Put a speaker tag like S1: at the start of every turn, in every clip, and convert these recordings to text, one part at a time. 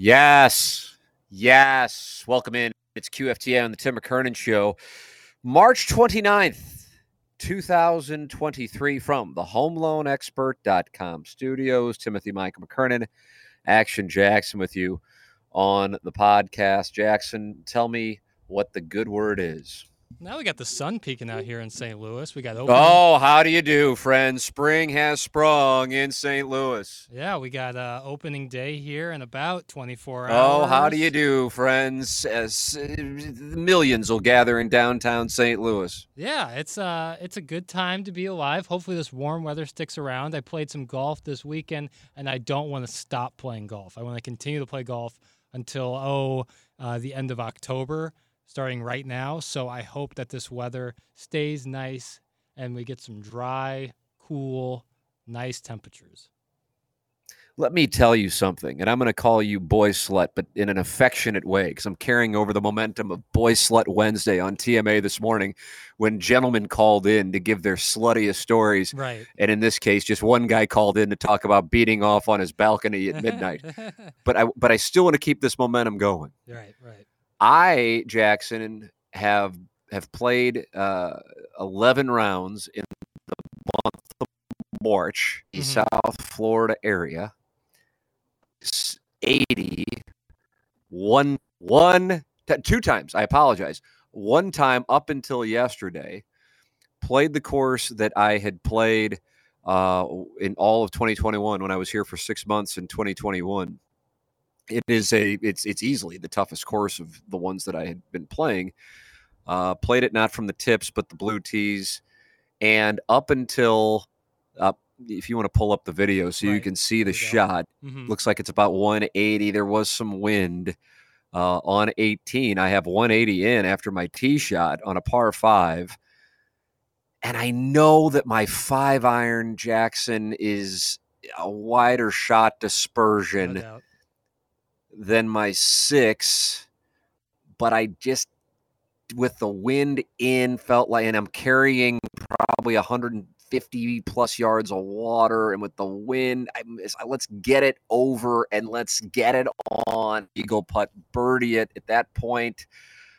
S1: Yes. Yes. Welcome in. It's QFTA on the Tim McKernan Show. March 29th, 2023, from the HomeLoanExpert.com studios. Timothy Michael McKernan, Action Jackson with you on the podcast. Jackson, tell me what the good word is.
S2: Now we got the sun peeking out here in St. Louis. We got open.
S1: Oh, how do you do, friends? Spring has sprung in St. Louis.
S2: Yeah, we got uh, opening day here in about 24 hours.
S1: Oh, how do you do, friends? As uh, millions will gather in downtown St. Louis.
S2: Yeah, it's uh it's a good time to be alive. Hopefully this warm weather sticks around. I played some golf this weekend and I don't want to stop playing golf. I want to continue to play golf until oh, uh, the end of October starting right now. So I hope that this weather stays nice and we get some dry, cool, nice temperatures.
S1: Let me tell you something, and I'm going to call you Boy Slut, but in an affectionate way, because I'm carrying over the momentum of Boy Slut Wednesday on TMA this morning when gentlemen called in to give their sluttiest stories.
S2: Right.
S1: And in this case, just one guy called in to talk about beating off on his balcony at midnight. but I but I still want to keep this momentum going.
S2: right, right.
S1: I Jackson have have played uh, eleven rounds in the month of March,
S2: Mhm.
S1: South Florida area. Eighty one one two times. I apologize. One time up until yesterday, played the course that I had played uh, in all of 2021 when I was here for six months in 2021 it is a it's it's easily the toughest course of the ones that I had been playing. Uh, played it not from the tips but the blue tees, and up until uh, if you want to pull up the video so you can see the
S2: There you go.
S1: shot,
S2: Mhm.
S1: looks like it's about 180. There was some wind uh, on 18. I have 180 in after my tee shot on a par five. And I know that my five iron Jackson is a wider shot
S2: No
S1: dispersion
S2: doubt.
S1: Than my six, but I just with the wind in felt like, and I'm carrying probably 150 plus yards of water, and with the wind, I'm, let's get it over and let's get it on. Eagle putt, birdie it at that point.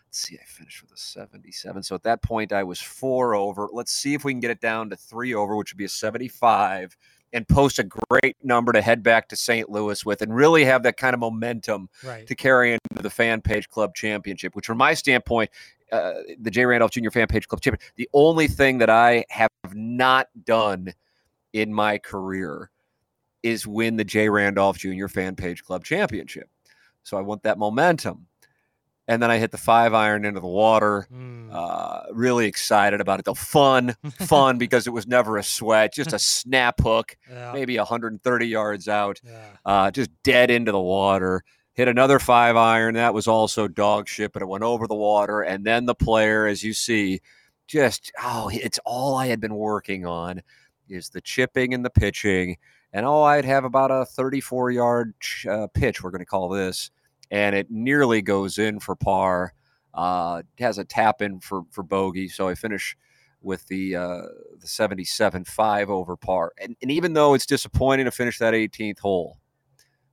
S1: Let's see, I finished with a 77. So at that point, I was four over. Let's see if we can get it down to three over, which would be a 75 and post a great number to head back to St. Louis with and really have that kind of momentum
S2: Right.
S1: to carry into the Fan Page Club Championship, which, from my standpoint, uh, the J. Randolph Jr. Fan Page Club Championship, the only thing that I have not done in my career is win the J. Randolph Jr. Fan Page Club Championship. So I want that momentum. And then I hit the five iron into the water.
S2: Mm.
S1: Uh, really excited about it. The fun, fun because it was never a sweat, just a snap hook,
S2: yeah.
S1: maybe 130 yards out
S2: Yeah.
S1: uh, just dead into the water. Hit another five iron. That was also dog shit, but it went over the water. And then the player, as you see, just, oh, it's all I had been working on is the chipping and the pitching. And oh, I'd have about a 34 yard uh, pitch, we're going to call this. And it nearly goes in for par. Uh, has a tap in for, for bogey. So I finish with the uh, the 77 5 over par. And, and even though it's disappointing to finish that 18th hole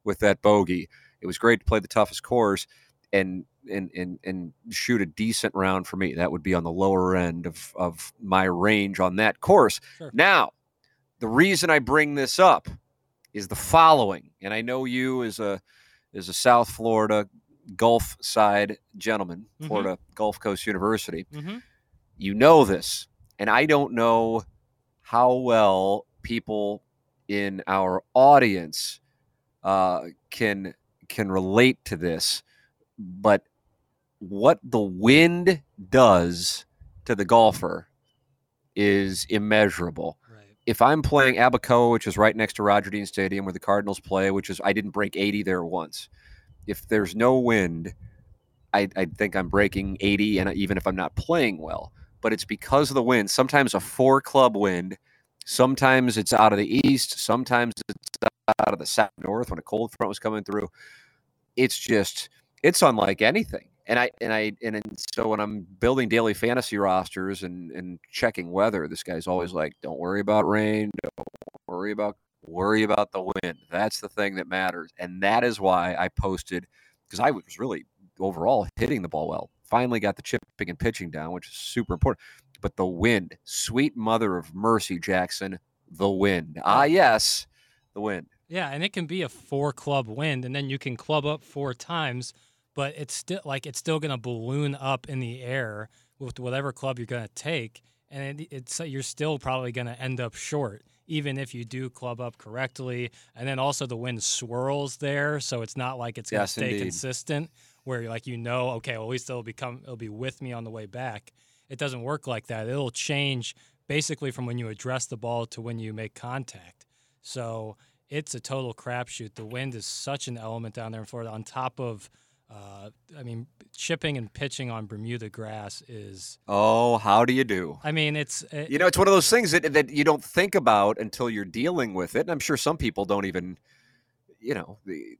S1: with that bogey, it was great to play the toughest course and and and and shoot a decent round for me. That would be on the lower end of of my range on that course.
S2: Sure.
S1: Now, the reason I bring this up is the following, and I know you as a as a South Florida Gulf side gentleman,
S2: Mhm.
S1: Florida Gulf Coast University
S2: Mm-hmm.
S1: you know this and i don't know how well people in our audience uh, can can relate to this but what the wind does to the golfer is immeasurable. If i'm playing abacoa which is right next to roger dean stadium where the cardinals play which is i didn't break 80 there once if there's no wind, I, I think I'm breaking 80, and even if I'm not playing well, but it's because of the wind. Sometimes a four club wind, sometimes it's out of the east, sometimes it's out of the south north when a cold front was coming through. It's just it's unlike anything. And I and I and so when I'm building daily fantasy rosters and and checking weather, this guy's always like, "Don't worry about rain. Don't worry about worry about the wind. That's the thing that matters." And that is why I posted because I was really overall hitting the ball well. Finally got the chipping and pitching down, which is super important. But the wind, sweet mother of mercy, Jackson, the wind. Ah, yes, the wind.
S2: Yeah, and it can be a four club wind, and then you can club up four times, but it's still like it's still going to balloon up in the air with whatever club you're going to take, and it, it's you're still probably going to end up short, even if you do club up correctly. And then also the wind swirls there, so it's not like it's going to
S1: Yes,
S2: stay
S1: indeed.
S2: consistent. Where you're like you know, okay, well, at least it'll become it'll be with me on the way back. It doesn't work like that. It'll change basically from when you address the ball to when you make contact. So it's a total crapshoot. The wind is such an element down there in Florida. On top of, uh, I mean, chipping and pitching on Bermuda grass is.
S1: Oh, how do you do?
S2: I mean, it's. It,
S1: You know, it's one of those things that, that you don't think about until you're dealing with it. And I'm sure some people don't even, you know, the,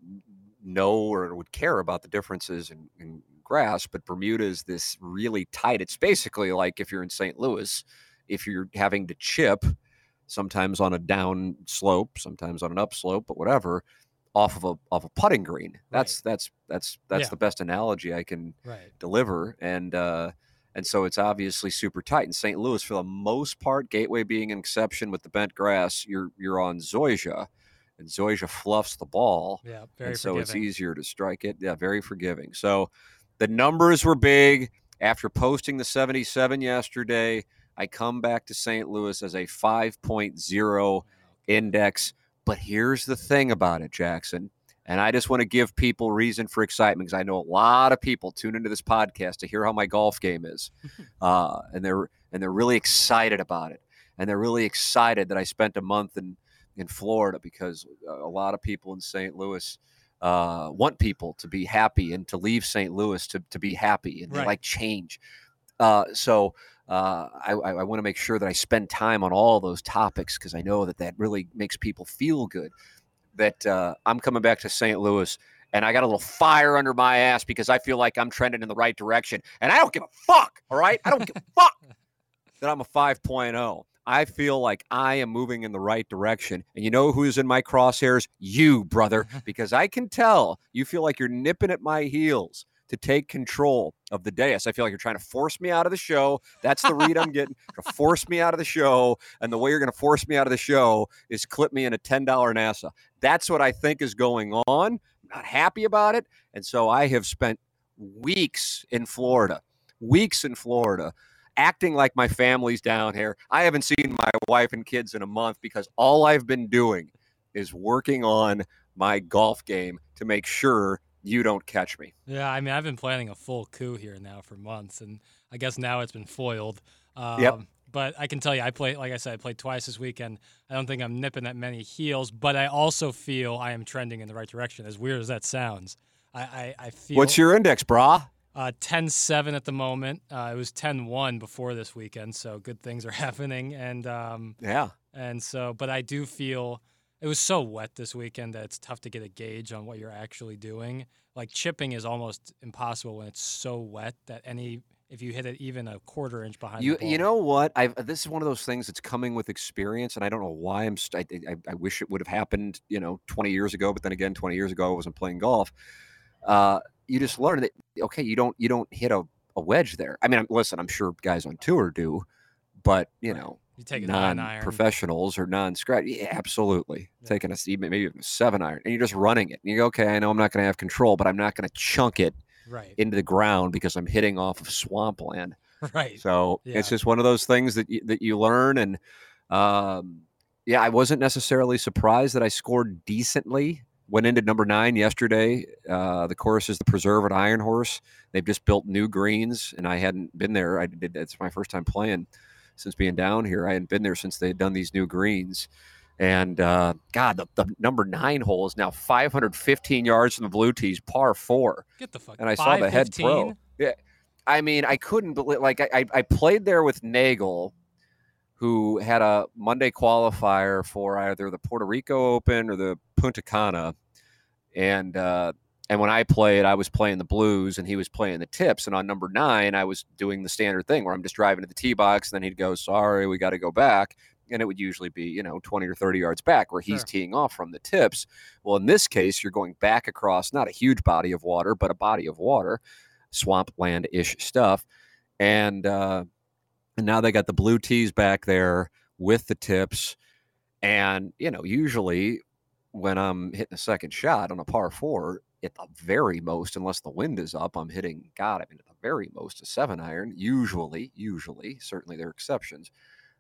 S1: know or would care about the differences in, in grass. But Bermuda is this really tight. It's basically like if you're in St. Louis, if you're having to chip, sometimes on a down slope, sometimes on an up slope, but whatever, off of a off a putting green. That's that's that's that's
S2: Yeah.
S1: the best analogy I can
S2: right.
S1: deliver and uh and so it's obviously super tight in St. Louis for the most part Gateway being an exception with the bent grass you're you're on Zoysia and Zoysia fluffs the ball
S2: Yeah. Very
S1: and so
S2: forgiving.
S1: it's easier to strike it yeah very forgiving so the numbers were big after posting the 77 yesterday I come back to St. Louis as a 5.0 index but here's the thing about it Jackson and I just want to give people reason for excitement because I know a lot of people tune into this podcast to hear how my golf game is, uh, and they're and they're really excited about it, and they're really excited that I spent a month in in Florida because a a lot of people in St. Louis uh, want people to be happy and to leave St. Louis to to be happy, and they like change. Uh, so. Uh, I, I, I want to make sure that I spend time on all those topics because I know that that really makes people feel good that uh, I'm coming back to St. Louis and I got a little fire under my ass because I feel like I'm trending in the right direction. And I don't give a fuck, all right? I don't give a fuck that I'm a 5.0. I feel like I am moving in the right direction. And you know who's in my crosshairs? You, brother, because I can tell you feel like you're nipping at my heels to take control of the dais. I feel like you're trying to force me out of the show. That's the read I'm getting. To force me out of the show. And the way you're going to force me out of the show is clip me in a $10 Nassau. That's what I think is going on. I'm not happy about it. And so I have spent weeks in Florida, weeks in Florida, acting like my family's down here. I haven't seen my wife and kids in a month because all I've been doing is working on my golf game to make sure you don't catch me.
S2: Yeah, I mean, I've been planning a full coup here now for months, and I guess now it's been foiled. Um,
S1: Yep.
S2: But I can tell you, I played, like I said, I played twice this weekend. I don't think I'm nipping that many heels, but I also feel I am trending in the right direction. As weird as that sounds, I, I, I feel.
S1: What's your index, brah?
S2: Uh, 10-7 at the moment. Uh, it was 10-1 before this weekend, so good things are happening. And um,
S1: Yeah.
S2: and so, but I do feel it was so wet this weekend that it's tough to get a gauge on what you're actually doing. Like chipping is almost impossible when it's so wet that any if you hit it even a quarter inch behind
S1: You
S2: the ball.
S1: you know what? I this is one of those things that's coming with experience, and I don't know why I'm. St- I, I I wish it would have happened, you know, 20 years ago. But then again, 20 years ago, I wasn't playing golf. Uh, you just learn that okay, you don't you don't hit a, a wedge there. I mean, I'm, listen, I'm sure guys on tour do, but you
S2: Right.
S1: know,
S2: you take a
S1: non-professionals or non-scratch, yeah, absolutely
S2: Yeah.
S1: taking a even maybe even a seven iron, and you're just running it. And you go, okay, I know I'm not going to have control, but I'm not going to chunk it
S2: Right.
S1: into the ground because I'm hitting off of swampland.
S2: right.
S1: So
S2: Yeah.
S1: it's just one of those things that you, that you learn, and um, yeah, I wasn't necessarily surprised that I scored decently. Went into number nine yesterday. Uh, the course is the Preserve at Iron Horse. They've just built new greens, and I hadn't been there. I did. It's my first time playing since being down here. I hadn't been there since they had done these new greens. And uh, God, the, the number nine hole is now 515 yards from the blue tees, par four.
S2: Get the fuck.
S1: And I saw the head pro. Yeah, I mean, I couldn't believe. Like, I, I- I played there with Nagel, who had a Monday qualifier for either the Puerto Rico Open or the Punta Cana, and uh, and when I played, I was playing the blues and he was playing the tips. And on number nine, I was doing the standard thing where I'm just driving to the tee box, and then he'd go, "Sorry, we got to go back." And it would usually be, you know, 20 or 30 yards back where he's
S2: Sure.
S1: teeing off from the tips. Well, in this case, you're going back across not a huge body of water, but a body of water, swampland ish stuff. And, uh, and now they got the blue tees back there with the tips. And, you know, usually when I'm hitting a second shot on a par four, at the very most, unless the wind is up, I'm hitting, God, I mean, at the very most, a seven iron. Usually, usually, certainly there are exceptions.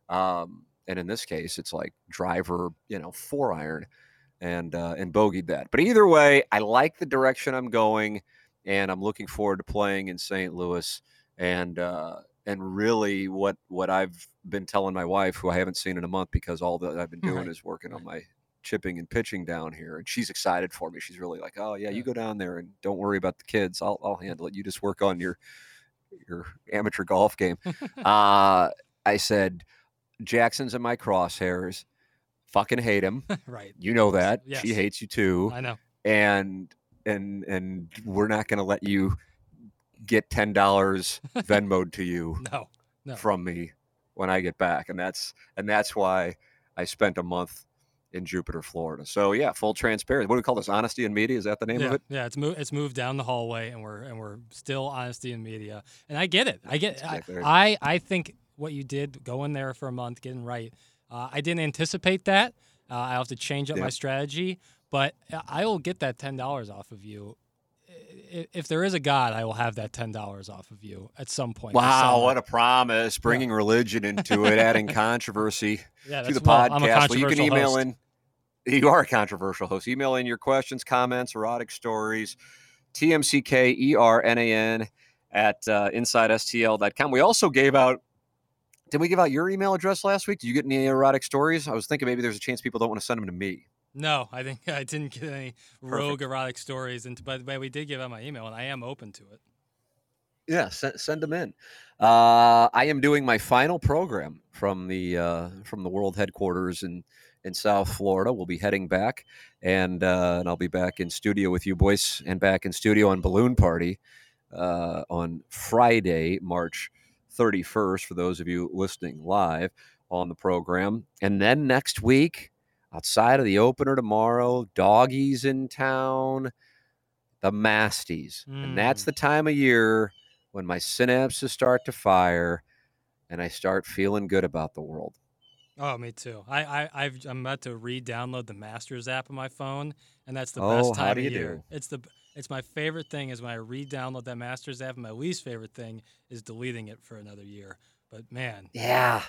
S1: Um, and in this case, it's like driver, you know, four iron and uh, and bogeyed that. But either way, I like the direction I'm going, and I'm looking forward to playing in St. Louis. And uh, and really, what what I've been telling my wife, who I haven't seen in a month because all that I've been doing
S2: Right.
S1: is working on my chipping and pitching down here, and she's excited for me. She's really like, "Oh yeah, you go down there and don't worry about the kids. I'll I'll handle it. You just work on your your amateur golf game." uh, I said, "Jackson's in my crosshairs. Fucking hate him.
S2: right.
S1: You know that. She hates you too.
S2: I know.
S1: And and and we're not going to let you get ten dollars Venmoed to you
S2: No. No.
S1: from me when I get back, and that's and that's why I spent a month in Jupiter, Florida. So yeah, full transparency. What do we call this? Honesty in media? Is that the name
S2: yeah,
S1: of it?
S2: yeah, it's moved. It's moved down the hallway, and we're and we're still honesty in media. And I get it. I get.
S1: Exactly.
S2: I, I I think what you did, going there for a month, getting right. Uh, I didn't anticipate that. Uh, I'll have to change up my strategy, but I will get that ten dollars off of you. If there is a God, I will have that ten dollars off of you at some point.
S1: Wow, what a promise! Bringing religion into it, adding controversy.
S2: yeah,
S1: to the
S2: well,
S1: podcast. Well, you can email
S2: host.
S1: in. You are a controversial host. Email in your questions, comments, erotic stories, tmckernan at uh, insidestl.com. We also gave out. Did we give out your email address last week? Did you get any erotic stories? I was thinking maybe there's a chance people don't want to send them to me.
S2: No, I think I didn't get any rogue erotic stories, and but, but we did give out my email, and I am open to it.
S1: Yeah, send, send them in. Uh, I am doing my final program from the uh, from the world headquarters in in South Florida. We'll be heading back, and uh, and I'll be back in studio with you boys, and back in studio on Balloon Party uh, on Friday, March thirty first. For those of you listening live on the program, and then next week, outside of the opener tomorrow, doggies in town, the Masties, and that's
S2: Mm.
S1: the time of year when my synapses start to fire and I start feeling good about the world.
S2: Oh, me too. I, I I've, I'm about to re-download the Masters app on my phone, and that's the
S1: Oh,
S2: best
S1: how
S2: time
S1: do
S2: of year.
S1: do?
S2: It's the it's my favorite thing is when I re-download that Masters app. And my least favorite thing is deleting it for another year. But man,
S1: Yeah.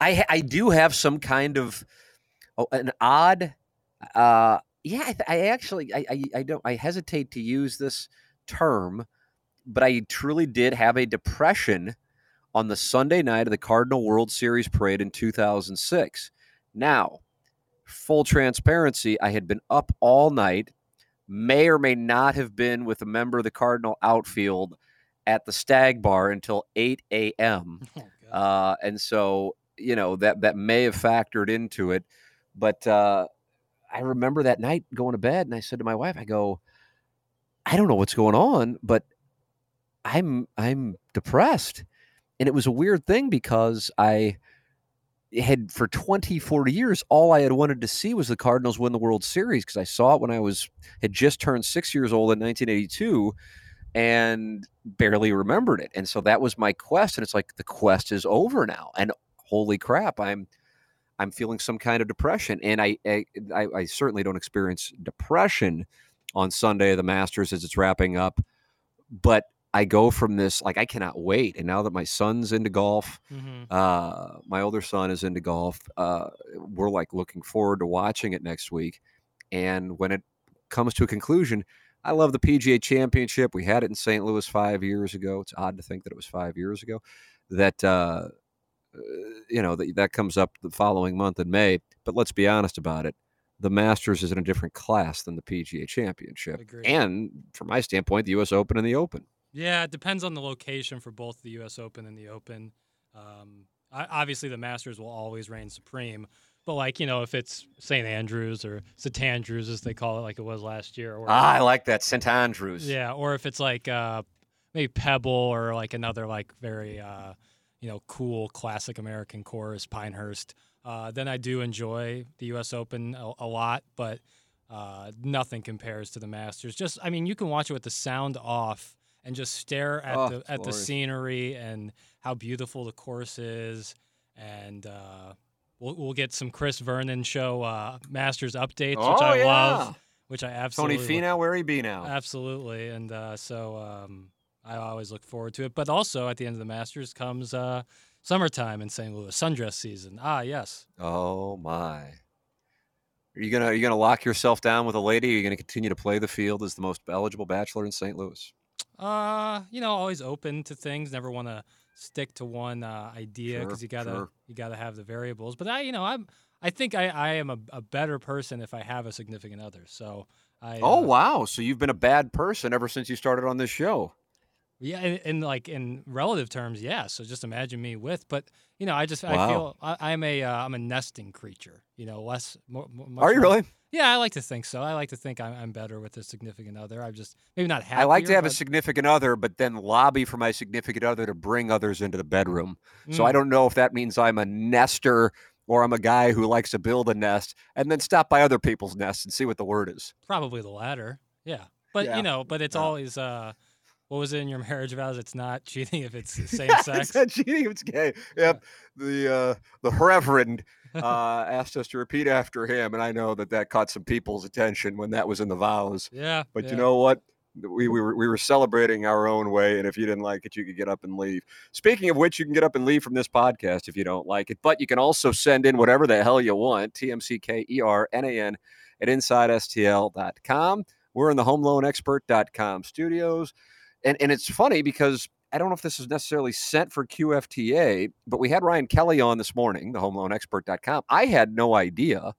S1: I I do have some kind of oh, an odd uh yeah, I, I actually I, I I don't I hesitate to use this term, but I truly did have a depression on the Sunday night of the Cardinal World Series parade in 2006. Now, full transparency, I had been up all night, may or may not have been with a member of the Cardinal outfield at the Stag Bar until 8 a.m.
S2: oh,
S1: Uh, and so, you know, that that may have factored into it. But uh, I remember that night going to bed and I said to my wife, I go, I don't know what's going on, but I'm I'm depressed. And it was a weird thing because I had for 20, 40 years, all I had wanted to see was the Cardinals win the World Series because I saw it when I was had just turned six years old in 1982 and barely remembered it. And so that was my quest. And it's like the quest is over now. And holy crap, I'm I'm feeling some kind of depression. And I, I I certainly don't experience depression on Sunday of the Masters as it's wrapping up. But I go from this like I cannot wait. And now that my son's into golf,
S2: Mhm.
S1: uh, my older son is into golf. Uh, we're like looking forward to watching it next week. And when it comes to a conclusion, I love the PGA Championship. We had it in St. Louis five years ago. It's odd to think that it was five years ago. That uh, uh, you know, that, that comes up the following month in May. But let's be honest about it. The Masters is in a different class than the PGA Championship. And from my standpoint, the U.S. Open and the Open.
S2: Yeah, it depends on the location for both the U.S. Open and the Open. Um, I, obviously, the Masters will always reign supreme. But like you know, if it's St Andrews or St Andrews as they call it, like it was last year, or
S1: Ah, I like that St Andrews.
S2: yeah, or if it's like uh, maybe Pebble or like another like very uh, you know cool classic American course, Pinehurst, uh, then I do enjoy the U.S. Open a, a lot, but uh, nothing compares to the Masters. Just I mean, you can watch it with the sound off and just stare at
S1: Oh,
S2: the
S1: it's
S2: at the scenery and how beautiful the course is, and uh, we'll we'll get some Chris Vernon show uh, Masters updates, which
S1: Oh,
S2: I
S1: yeah.
S2: love, which I absolutely look
S1: Finau, where he be now?
S2: Absolutely, and uh, so um, I always look forward to it. But also at the end of the Masters comes uh, summertime in St. Louis, sundress season. Ah, yes.
S1: Oh my. Are you gonna are you gonna lock yourself down with a lady? Or are you gonna continue to play the field as the most eligible bachelor in St. Louis?
S2: Uh, you know, always open to things. Never want to stick to one uh, idea
S1: Sure,
S2: because you gotta
S1: sure.
S2: you gotta have the variables. But I, you know, I'm I think I, I am a, a better person if I have a significant other. So I.
S1: Oh
S2: uh,
S1: wow! So you've been a bad person ever since you started on this show.
S2: Yeah, in, like in relative terms, yeah. So just imagine me with, but you know, I just I feel I, I'm a uh, I'm a nesting creature. You know, less. More, more, much
S1: Are you
S2: more-
S1: really?
S2: Yeah, I like to think so. I like to think I'm, I'm better with a significant other. I'm just maybe not happy.
S1: I like to have a significant other, but then lobby for my significant other to bring others into the bedroom. So
S2: Mm.
S1: I don't know if that means I'm a nester or I'm a guy who likes to build a nest and then stop by other people's nests and see what the word is.
S2: probably the latter. Yeah, but
S1: Yeah.
S2: you know, but it's
S1: Yeah.
S2: always uh, what was it in your marriage vows? It's not cheating if it's same
S1: Yeah,
S2: sex.
S1: It's not cheating. If it's gay. Yep. The uh, the Reverend uh, asked us to repeat after him, and I know that that caught some people's attention when that was in the vows.
S2: yeah,
S1: But
S2: yeah.
S1: you know what? We, we were we were celebrating our own way, and if you didn't like it, you could get up and leave. Speaking of which, you can get up and leave from this podcast if you don't like it. But you can also send in whatever the hell you want. T M C K E R N A N at InsideSTL.com. We're in the HomeLoanExpert.com studios, and and it's funny because I don't know if this is necessarily sent for QFTA, but we had Ryan Kelley on this morning, the HomeLoanExpert.com. I had no idea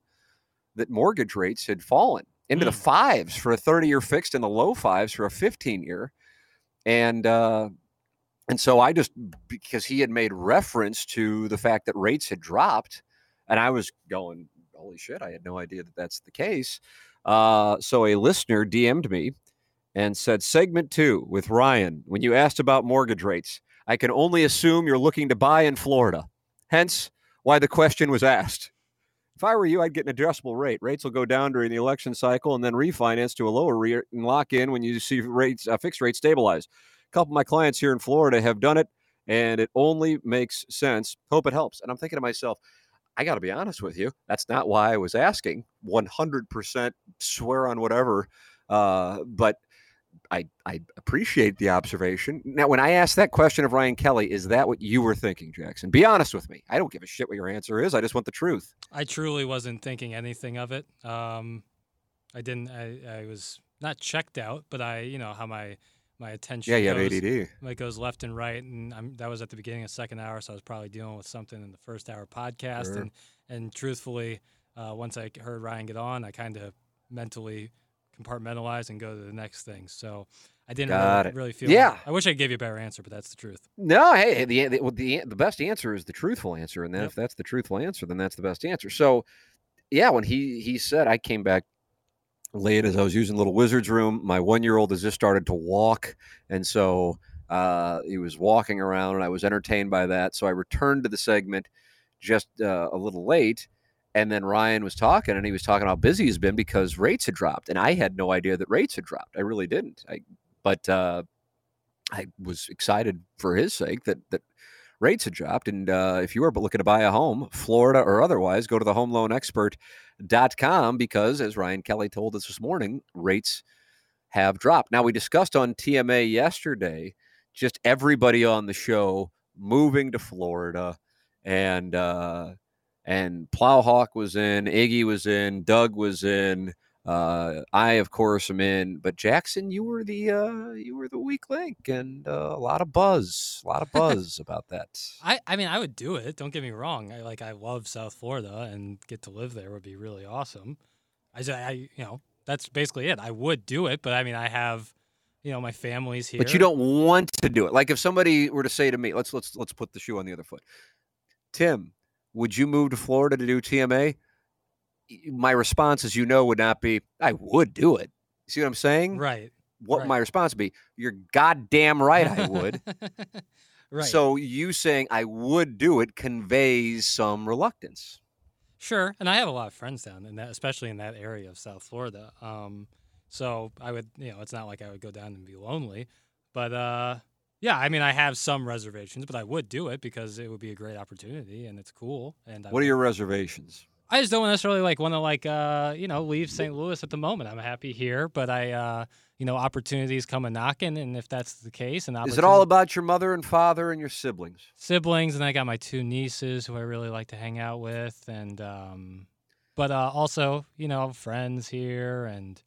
S1: that mortgage rates had fallen into the
S2: Mm.
S1: fives for a 30 year fixed and the low fives for a 15 year. And, uh, and so I just, because he had made reference to the fact that rates had dropped, and I was going, holy shit, I had no idea that that's the case. Uh, so a listener DM'd me and said, segment two with Ryan, when you asked about mortgage rates, I can only assume you're looking to buy in Florida. Hence why the question was asked. If I were you, I'd get an adjustable rate. Rates will go down during the election cycle and then refinance to a lower rate and lock in when you see rates, uh, fixed rate stabilize. A couple of my clients here in Florida have done it, and it only makes sense. Hope it helps. And I'm thinking to myself, I got to be honest with you. That's not why I was asking. 100% swear on whatever. Uh, but I, I appreciate the observation. Now, when I asked that question of Ryan Kelley, is that what you were thinking, Jackson? Be honest with me. I don't give a shit what your answer is. I just want the truth.
S2: I truly wasn't thinking anything of it. Um, I didn't. I, I was not checked out, but I, you know, how my my attention.
S1: Yeah, you have ADD.
S2: It goes left and right, and I'm, that was at the beginning of second hour, so I was probably dealing with something in the first hour podcast.
S1: Sure.
S2: And and truthfully, uh, once I heard Ryan get on, I kind of mentally compartmentalize and go to the next thing. So I didn't really, really feel.
S1: Yeah.
S2: I wish I could give you a better answer, but that's the truth.
S1: No, hey, the the, the the best answer is the truthful answer, and then
S2: Yep.
S1: if that's the truthful answer, then that's the best answer. So, yeah, when he he said, I came back late as I was using Little Wizard's room. My one year old has just started to walk, and so uh, he was walking around, and I was entertained by that. So I returned to the segment just uh, a little late. And then Ryan was talking, and he was talking how busy he's been because rates had dropped, and I had no idea that rates had dropped. I really didn't. I, but uh, I was excited for his sake that that rates had dropped. And uh, if you are looking to buy a home, Florida or otherwise, go to the homeloanexpert.com because, as Ryan Kelley told us this morning, rates have dropped. Now, we discussed on TMA yesterday just everybody on the show moving to Florida and uh, and Plowhawk was in, Iggy was in, Doug was in, Uh, I, of course, am in. But Jackson, you were the uh, you were the weak link, and uh, a lot of buzz, a lot of buzz about that.
S2: I, I mean, I would do it. Don't get me wrong. I like I love South Florida, and get to live there would be really awesome. I, just, I you know that's basically it. I would do it, but I mean, I have you know my family's here.
S1: But you don't want to do it. Like if somebody were to say to me, "Let's let's let's put the shoe on the other foot." Tim, would you move to Florida to do TMA? My response, as you know, would not be, I would do it. See what I'm saying?
S2: right.
S1: What
S2: right.
S1: my response would be, you're goddamn right I would.
S2: right.
S1: So you saying I would do it conveys some reluctance.
S2: Sure, and I have a lot of friends down in that, especially in that area of South Florida. Um, so I would, you know, it's not like I would go down and be lonely, but uh, yeah, I mean, I have some reservations, but I would do it because it would be a great opportunity and it's cool. And I
S1: What are your reservations?
S2: I just don't necessarily like want to like uh, you know leave St. Louis at the moment. I'm happy here, but I uh, you know opportunities come a knocking, and if that's the case, and
S1: Is it all about your mother and father and your siblings?
S2: siblings, and I got my two nieces who I really like to hang out with, and um, but uh, also you know friends here, and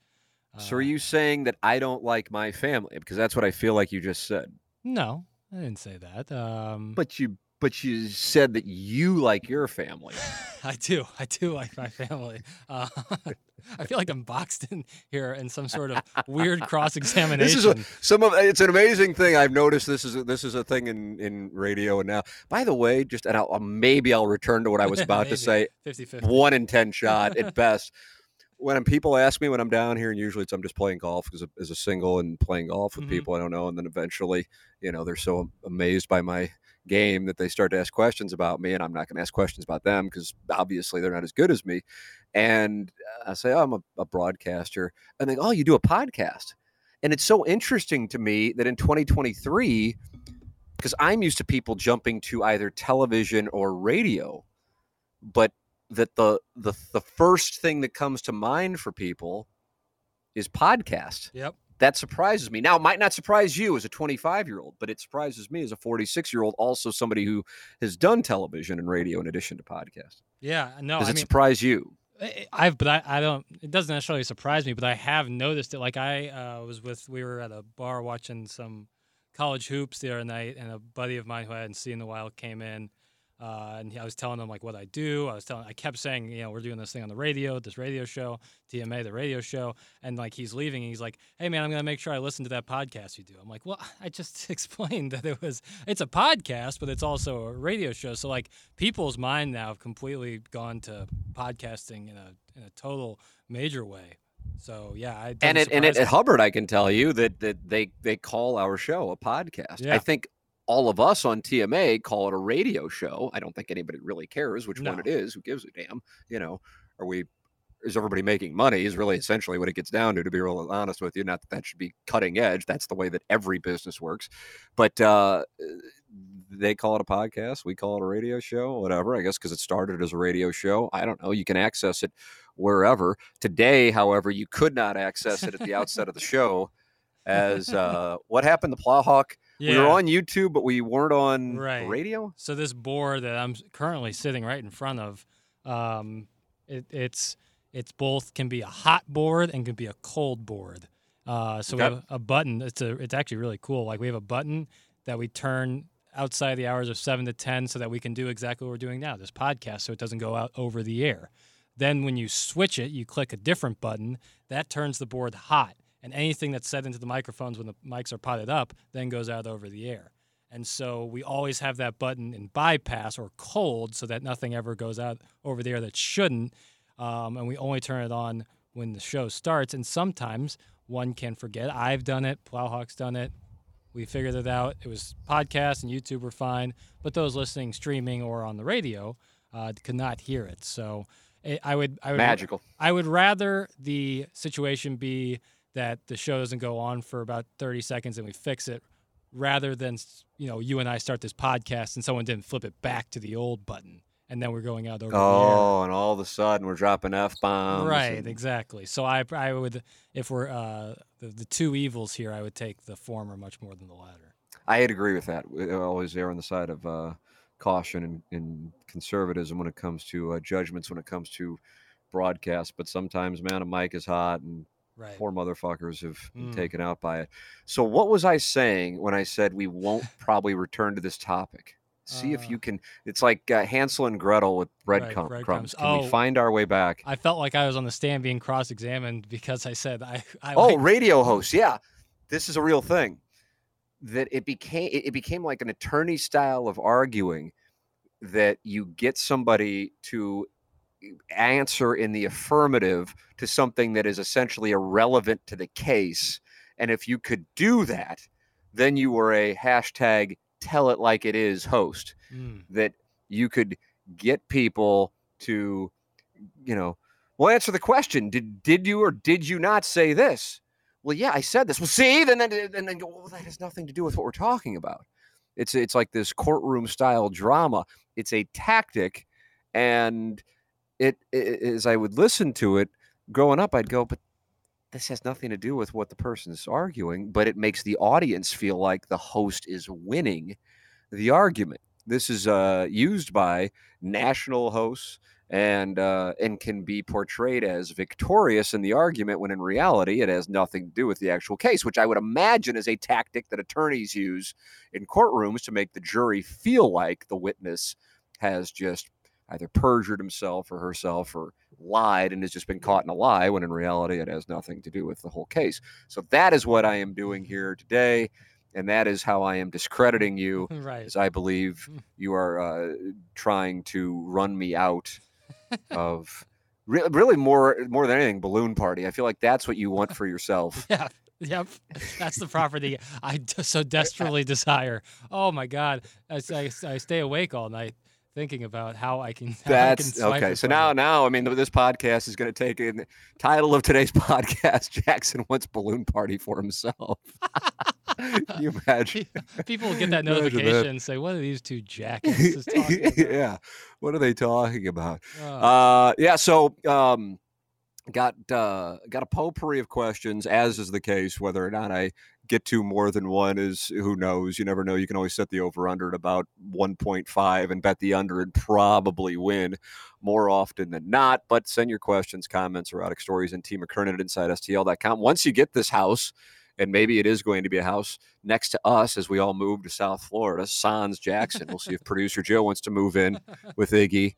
S2: uh,
S1: so are you saying that I don't like my family? Because that's what I feel like you just said.
S2: No, I didn't say that. Um,
S1: But you but you said that you like your family.
S2: I do, I do like my family. Uh, I feel like I'm boxed in here in some sort of weird cross examination.
S1: This is a, some of it's an amazing thing I've noticed. This is a, this is a thing in in radio and now. By the way, just and I'll, maybe I'll return to what I was about to say.
S2: 50-50.
S1: One in ten shot at best. When people ask me when I'm down here, and usually it's I'm just playing golf as a, as a single and playing golf with
S2: Mhm.
S1: people I don't know, and then eventually, you know, they're so amazed by my game that they start to ask questions about me, and I'm not going to ask questions about them because obviously they're not as good as me. And I say, oh, I'm a, a broadcaster, and they go, oh, you do a podcast, and it's so interesting to me that in 2023, because I'm used to people jumping to either television or radio, but that the the the first thing that comes to mind for people is podcast.
S2: Yep.
S1: That surprises me. Now, it might not surprise you as a 25 year old, but it surprises me as a 46 year old, also somebody who has done television and radio in addition to podcast.
S2: Yeah. No,
S1: Does
S2: I
S1: it
S2: mean,
S1: surprise you?
S2: I've, but I, I don't. It doesn't necessarily surprise me, but I have noticed it. Like I uh, was with, we were at a bar watching some college hoops the other night, and a buddy of mine who I hadn't seen in a while came in, uh, and I was telling him like what I do. I was telling, I kept saying, you know, we're doing this thing on the radio, this radio show, TMA, the radio show, and like he's leaving, and he's like, hey man, I'm gonna make sure I listen to that podcast you do. I'm like, well, I just explained that it was, it's a podcast, but it's also a radio show. So like people's mind now have completely gone to podcasting in a in a total major way. So yeah,
S1: And it, and it, at Hubbard, I can tell you that, that they, they call our show a podcast. I think all of us on TMA call it a radio show. I don't think anybody really cares which one it is. Who gives a damn? You know, are we, is everybody making money? Is really essentially what it gets down to, to be real honest with you. Not that that should be cutting edge. That's the way that every business works. But uh, they call it a podcast. We call it a radio show, whatever. I guess because it started as a radio show. I don't know. You can access it wherever. Today, however, you could not access it at the outset of the show. As uh, what happened to Plowhawk?
S2: Yeah.
S1: We were on YouTube, but we weren't on
S2: Right.
S1: radio.
S2: So this board that I'm currently sitting right in front of, um, it, it's it's both can be a hot board and can be a cold board. Uh, so we have a button. It's a it's actually really cool. Like we have a button that we turn outside the hours of seven to ten, so that we can do exactly what we're doing now, this podcast, so it doesn't go out over the air. Then when you switch it, you click a different button that turns the board hot, and anything that's said into the microphones when the mics are potted up then goes out over the air. And so we always have that button in bypass or cold so that nothing ever goes out over the air that shouldn't. Um, and we only turn it on when the show starts. And sometimes one can forget. I've done it, Plowhawk's done it. We figured it out. It was podcast and YouTube were fine, but those listening streaming or on the radio uh, could not hear it. So it, I would, I would,
S1: Magical.
S2: I would rather the situation be that the show doesn't go on for about 30 seconds and we fix it rather than you know you and I start this podcast and someone didn't flip it back to the old button and then we're going out over
S1: Oh, and all of a sudden we're dropping f bombs.
S2: Right, exactly. So I I would if we're uh the, the two evils here I would take the former much more than the latter.
S1: I'd agree with that. We always err on the side of uh, caution and, and conservatism when it comes to uh, judgments, when it comes to broadcast, but sometimes, man, a mic is hot and
S2: Right.
S1: poor motherfuckers have been
S2: Mm.
S1: taken out by it. So, what was I saying when I said we won't probably return to this topic? See if
S2: Uh,
S1: you can. It's like uh, Hansel and Gretel with
S2: Right,
S1: breadcrumbs.
S2: breadcrumbs.
S1: Can
S2: Oh.
S1: we find our way back?
S2: I felt like I was on the stand being cross-examined because I said I. I
S1: oh,
S2: like-
S1: radio host. Yeah, this is a real thing. That it became it became like an attorney style of arguing that you get somebody to answer in the affirmative to something that is essentially irrelevant to the case. And if you could do that, then you were a hashtag tell it like it is host
S2: Mm,
S1: that you could get people to, you know, well, answer the question. Did did you or did you not say this? Well, yeah, I said this. Well, see, then then and then go. Well, that has nothing to do with what we're talking about. It's it's like this courtroom style drama. It's a tactic, and it, it as I would listen to it growing up, I'd go, but this has nothing to do with what the person's arguing. But it makes the audience feel like the host is winning the argument. This is uh, used by national hosts and uh, and can be portrayed as victorious in the argument when in reality it has nothing to do with the actual case, which I would imagine is a tactic that attorneys use in courtrooms to make the jury feel like the witness has just either perjured himself or herself or lied and has just been caught in a lie when in reality it has nothing to do with the whole case. So that is what I am doing here today. And that is how I am discrediting you
S2: right.
S1: as I believe
S2: Mm.
S1: you are uh, trying to run me out of re- really more more than anything balloon party. I feel like that's what you want for yourself.
S2: Yeah. Yep. That's the property I so desperately desire. Oh my God. I stay awake all night thinking about how I can. how I can
S1: That's okay. So now
S2: it.
S1: now I mean this podcast is going to take in the title of today's podcast. Jackson wants balloon party for himself. Can you imagine?
S2: people will get that
S1: Imagine that.
S2: notification and say, "What are these two jackasses talking about?"
S1: yeah. What are they talking about?
S2: Oh,
S1: Uh, yeah. So, um, got uh, got a potpourri of questions, as is the case. Whether or not I get to more than one is who knows. You never know. You can always set the over under at about 1.5 and bet the under and probably win more often than not. But send your questions, comments, erotic stories, and T McKernan at InsideSTL.com. Once you get this house. And maybe it is going to be a house next to us as we all move to South Florida. Sans Jackson. We'll see if producer Joe wants to move in with Iggy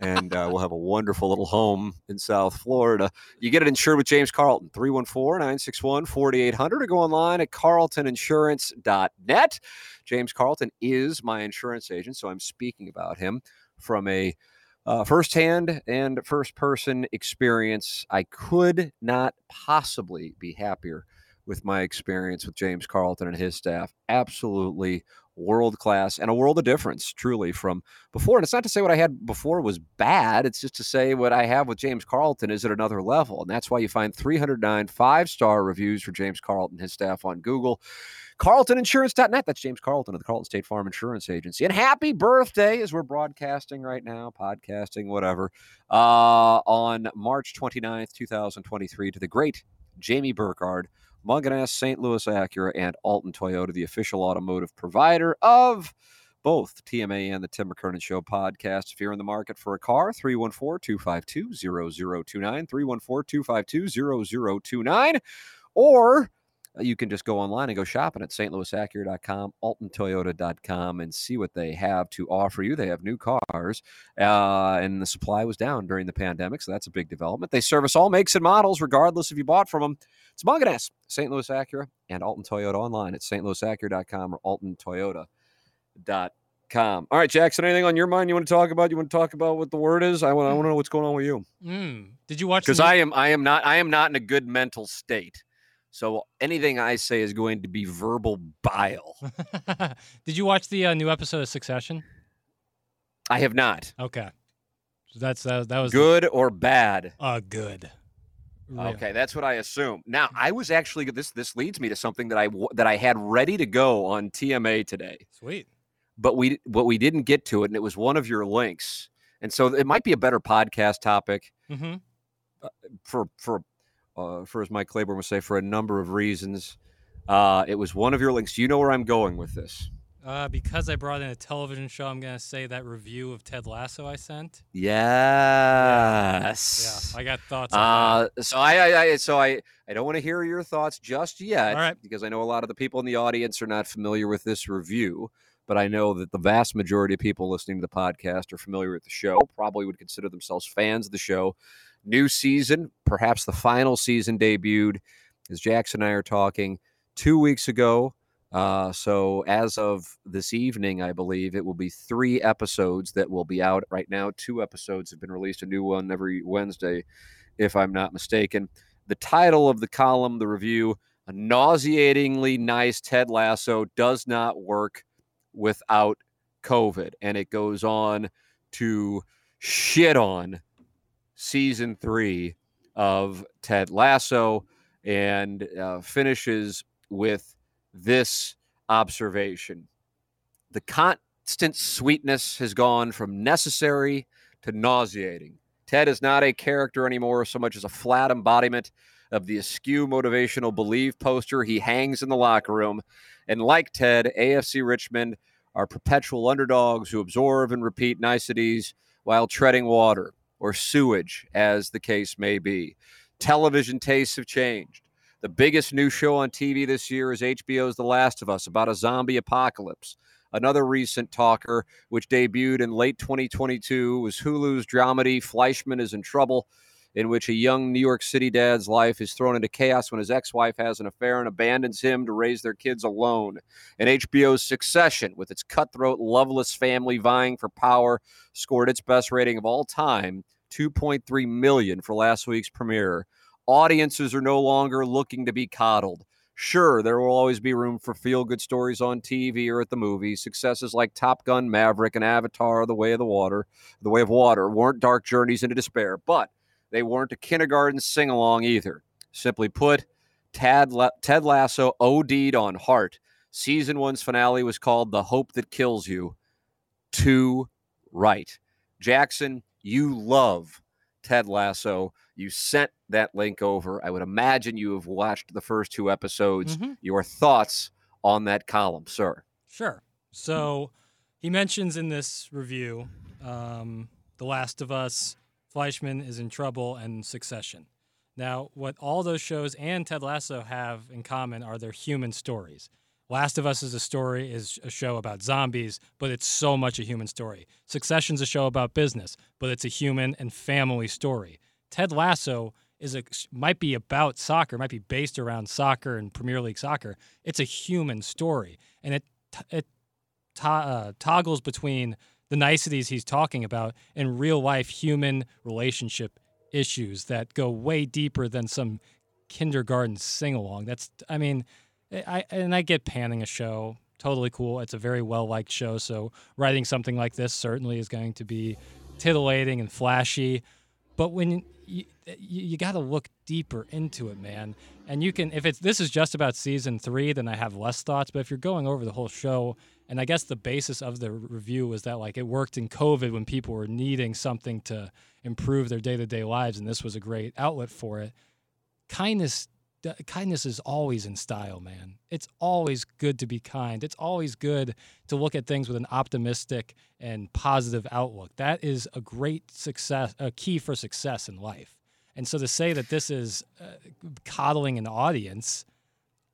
S1: and uh, we'll have a wonderful little home in South Florida. You get it insured with James Carlton, 314 961 4800, or go online at carltoninsurance.net. James Carlton is my insurance agent, so I'm speaking about him from a uh, firsthand and first person experience. I could not possibly be happier with my experience with James Carlton and his staff. Absolutely world class and a world of difference, truly, from before. And it's not to say what I had before was bad. It's just to say what I have with James Carlton is at another level. And that's why you find 309 five star reviews for James Carlton and his staff on Google. CarltonInsurance.net. That's James Carlton of the Carlton State Farm Insurance Agency. And happy birthday as we're broadcasting right now, podcasting, whatever, uh, on March 29th, 2023, to the great Jamie Burkhardt, Mungenast, St. Louis Acura, and Alton Toyota, the official automotive provider of both TMA and the Tim McKernan Show podcast. If you're in the market for a car, 314 252 0029, 314 252 0029, or you can just go online and go shopping at stlouisacura.com, altontoyota.com, and see what they have to offer you. They have new cars, uh, and the supply was down during the pandemic, so that's a big development. They service all makes and models, regardless if you bought from them. It's Mungenast, St. Louis Acura, and Alton Toyota online at stlouisacura.com or altontoyota.com. All right, Jackson, anything on your mind you want to talk about? You want to talk about what the word is? I want, I want to know what's going on with you
S2: Mm. Did you watch?
S1: because I am I am not I am not in a good mental state. So anything I say is going to be verbal bile.
S2: Did you watch the uh, new episode of Succession?
S1: I have not.
S2: Okay, so that's uh, that was
S1: Good or bad?
S2: Uh, good. Real.
S1: Okay, that's what I assume. Now, I was actually this this leads me to something that I that I had ready to go on TMA today,
S2: Sweet.
S1: but we but we didn't get to it, and it was one of your links, and so it might be a better podcast topic
S2: Mm-hmm.
S1: for for uh, for as Mike Claiborne would say for a number of reasons. Uh, it was one of your links. You know where I'm going with this.
S2: Uh, because I brought in a television show, I'm gonna say that review of Ted Lasso I sent.
S1: Yes.
S2: Yeah, I got thoughts. on
S1: Uh, so I, I, I, so I, I don't want to hear your thoughts just yet,
S2: right.
S1: because I know a lot of the people in the audience are not familiar with this review. But I know that the vast majority of people listening to the podcast are familiar with the show. Probably would consider themselves fans of the show. New season, perhaps the final season debuted, as Jackson and I are talking two weeks ago. Uh, so as of this evening, I believe it will be three episodes that will be out right now. Two episodes have been released, a new one every Wednesday, if I'm not mistaken. The title of the column, the review, a nauseatingly nice Ted Lasso does not work without COVID. And it goes on to shit on season three of Ted Lasso and uh, finishes with this observation the constant sweetness has gone from necessary to nauseating. Ted is not a character anymore so much as a flat embodiment of the askew motivational believe poster he hangs in the locker room. And like Ted, AFC Richmond are perpetual underdogs who absorb and repeat niceties while treading water or sewage, as the case may be. Television tastes have changed. The biggest new show on TV this year is HBO's The Last of Us, about a zombie apocalypse. Another recent talker, which debuted in late 2022, was Hulu's dramedy Fleishman is in Trouble, in which a young New York City dad's life is thrown into chaos when his ex wife has an affair and abandons him to raise their kids alone. And HBO's Succession, with its cutthroat, loveless family vying for power, scored its best rating of all time 2.3 million for last week's premiere. Audiences are no longer looking to be coddled. Sure, there will always be room for feel good stories on TV or at the movies. Successes like Top Gun Maverick and Avatar The Way of the Water, The Way of Water weren't dark journeys into despair, but they weren't a kindergarten sing along either. Simply put, Ted, La- Ted Lasso OD'd on heart. Season one's finale was called The Hope That Kills You. Too right. Jackson, you love Ted Lasso. You sent that link over. I would imagine you have watched the first two episodes.
S2: Mhm.
S1: Your thoughts on that column, sir?
S2: Sure. So he mentions in this review um, The Last of Us, Fleishman is in trouble, and Succession. Now, what all those shows and Ted Lasso have in common are their human stories. Last of Us is a story, is a show about zombies, but it's so much a human story. Succession's a show about business, but it's a human and family story. Ted Lasso is a might be about soccer, might be based around soccer and Premier League soccer. It's a human story, and it it to, uh, toggles between the niceties he's talking about and real life human relationship issues that go way deeper than some kindergarten sing along. That's I mean, I and I get panning a show. Totally cool. It's a very well liked show. So writing something like this certainly is going to be titillating and flashy. But when you, you, you got to look deeper into it, man. And you can, if it's this is just about season three, then I have less thoughts. But if you're going over the whole show, and I guess the basis of the review was that like it worked in COVID when people were needing something to improve their day to day lives, and this was a great outlet for it. Kindness kindness is always in style, man. It's always good to be kind. It's always good to look at things with an optimistic and positive outlook. That is a great success, a key for success in life. And so to say that this is uh, coddling an audience,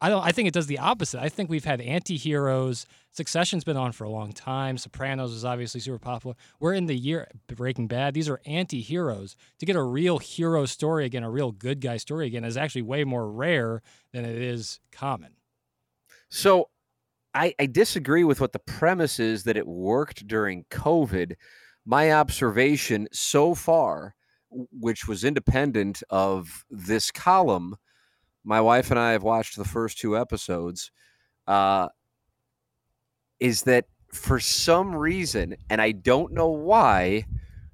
S2: I don't. I think it does the opposite. I think we've had anti-heroes. Succession's been on for a long time. Sopranos is obviously super popular. We're in the year Breaking Bad. These are anti-heroes. To get a real hero story again, a real good guy story again, is actually way more rare than it is common.
S1: So I, I disagree with what the premise is that it worked during COVID. My observation so far, which was independent of this column, my wife and I have watched the first two episodes, uh, is that for some reason, and I don't know why,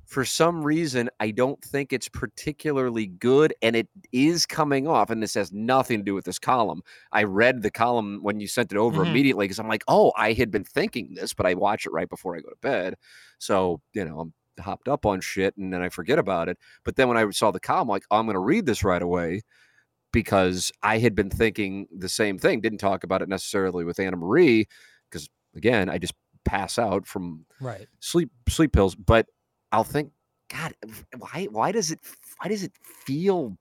S1: for some reason, I don't think it's particularly good, and it is coming off. And this has nothing to do with this column. I read the column when you sent it over
S2: Mhm.
S1: immediately because I'm like, oh, I had been thinking this, but I watch it right before I go to bed. So, you know, I'm hopped up on shit and then I forget about it. But then when I saw the column, I'm like, oh, I'm going to read this right away because I had been thinking the same thing. Didn't talk about it necessarily with Anna Marie because again, I just pass out from
S2: Right.
S1: sleep sleep pills. But I'll think, God, why why does it why does it feel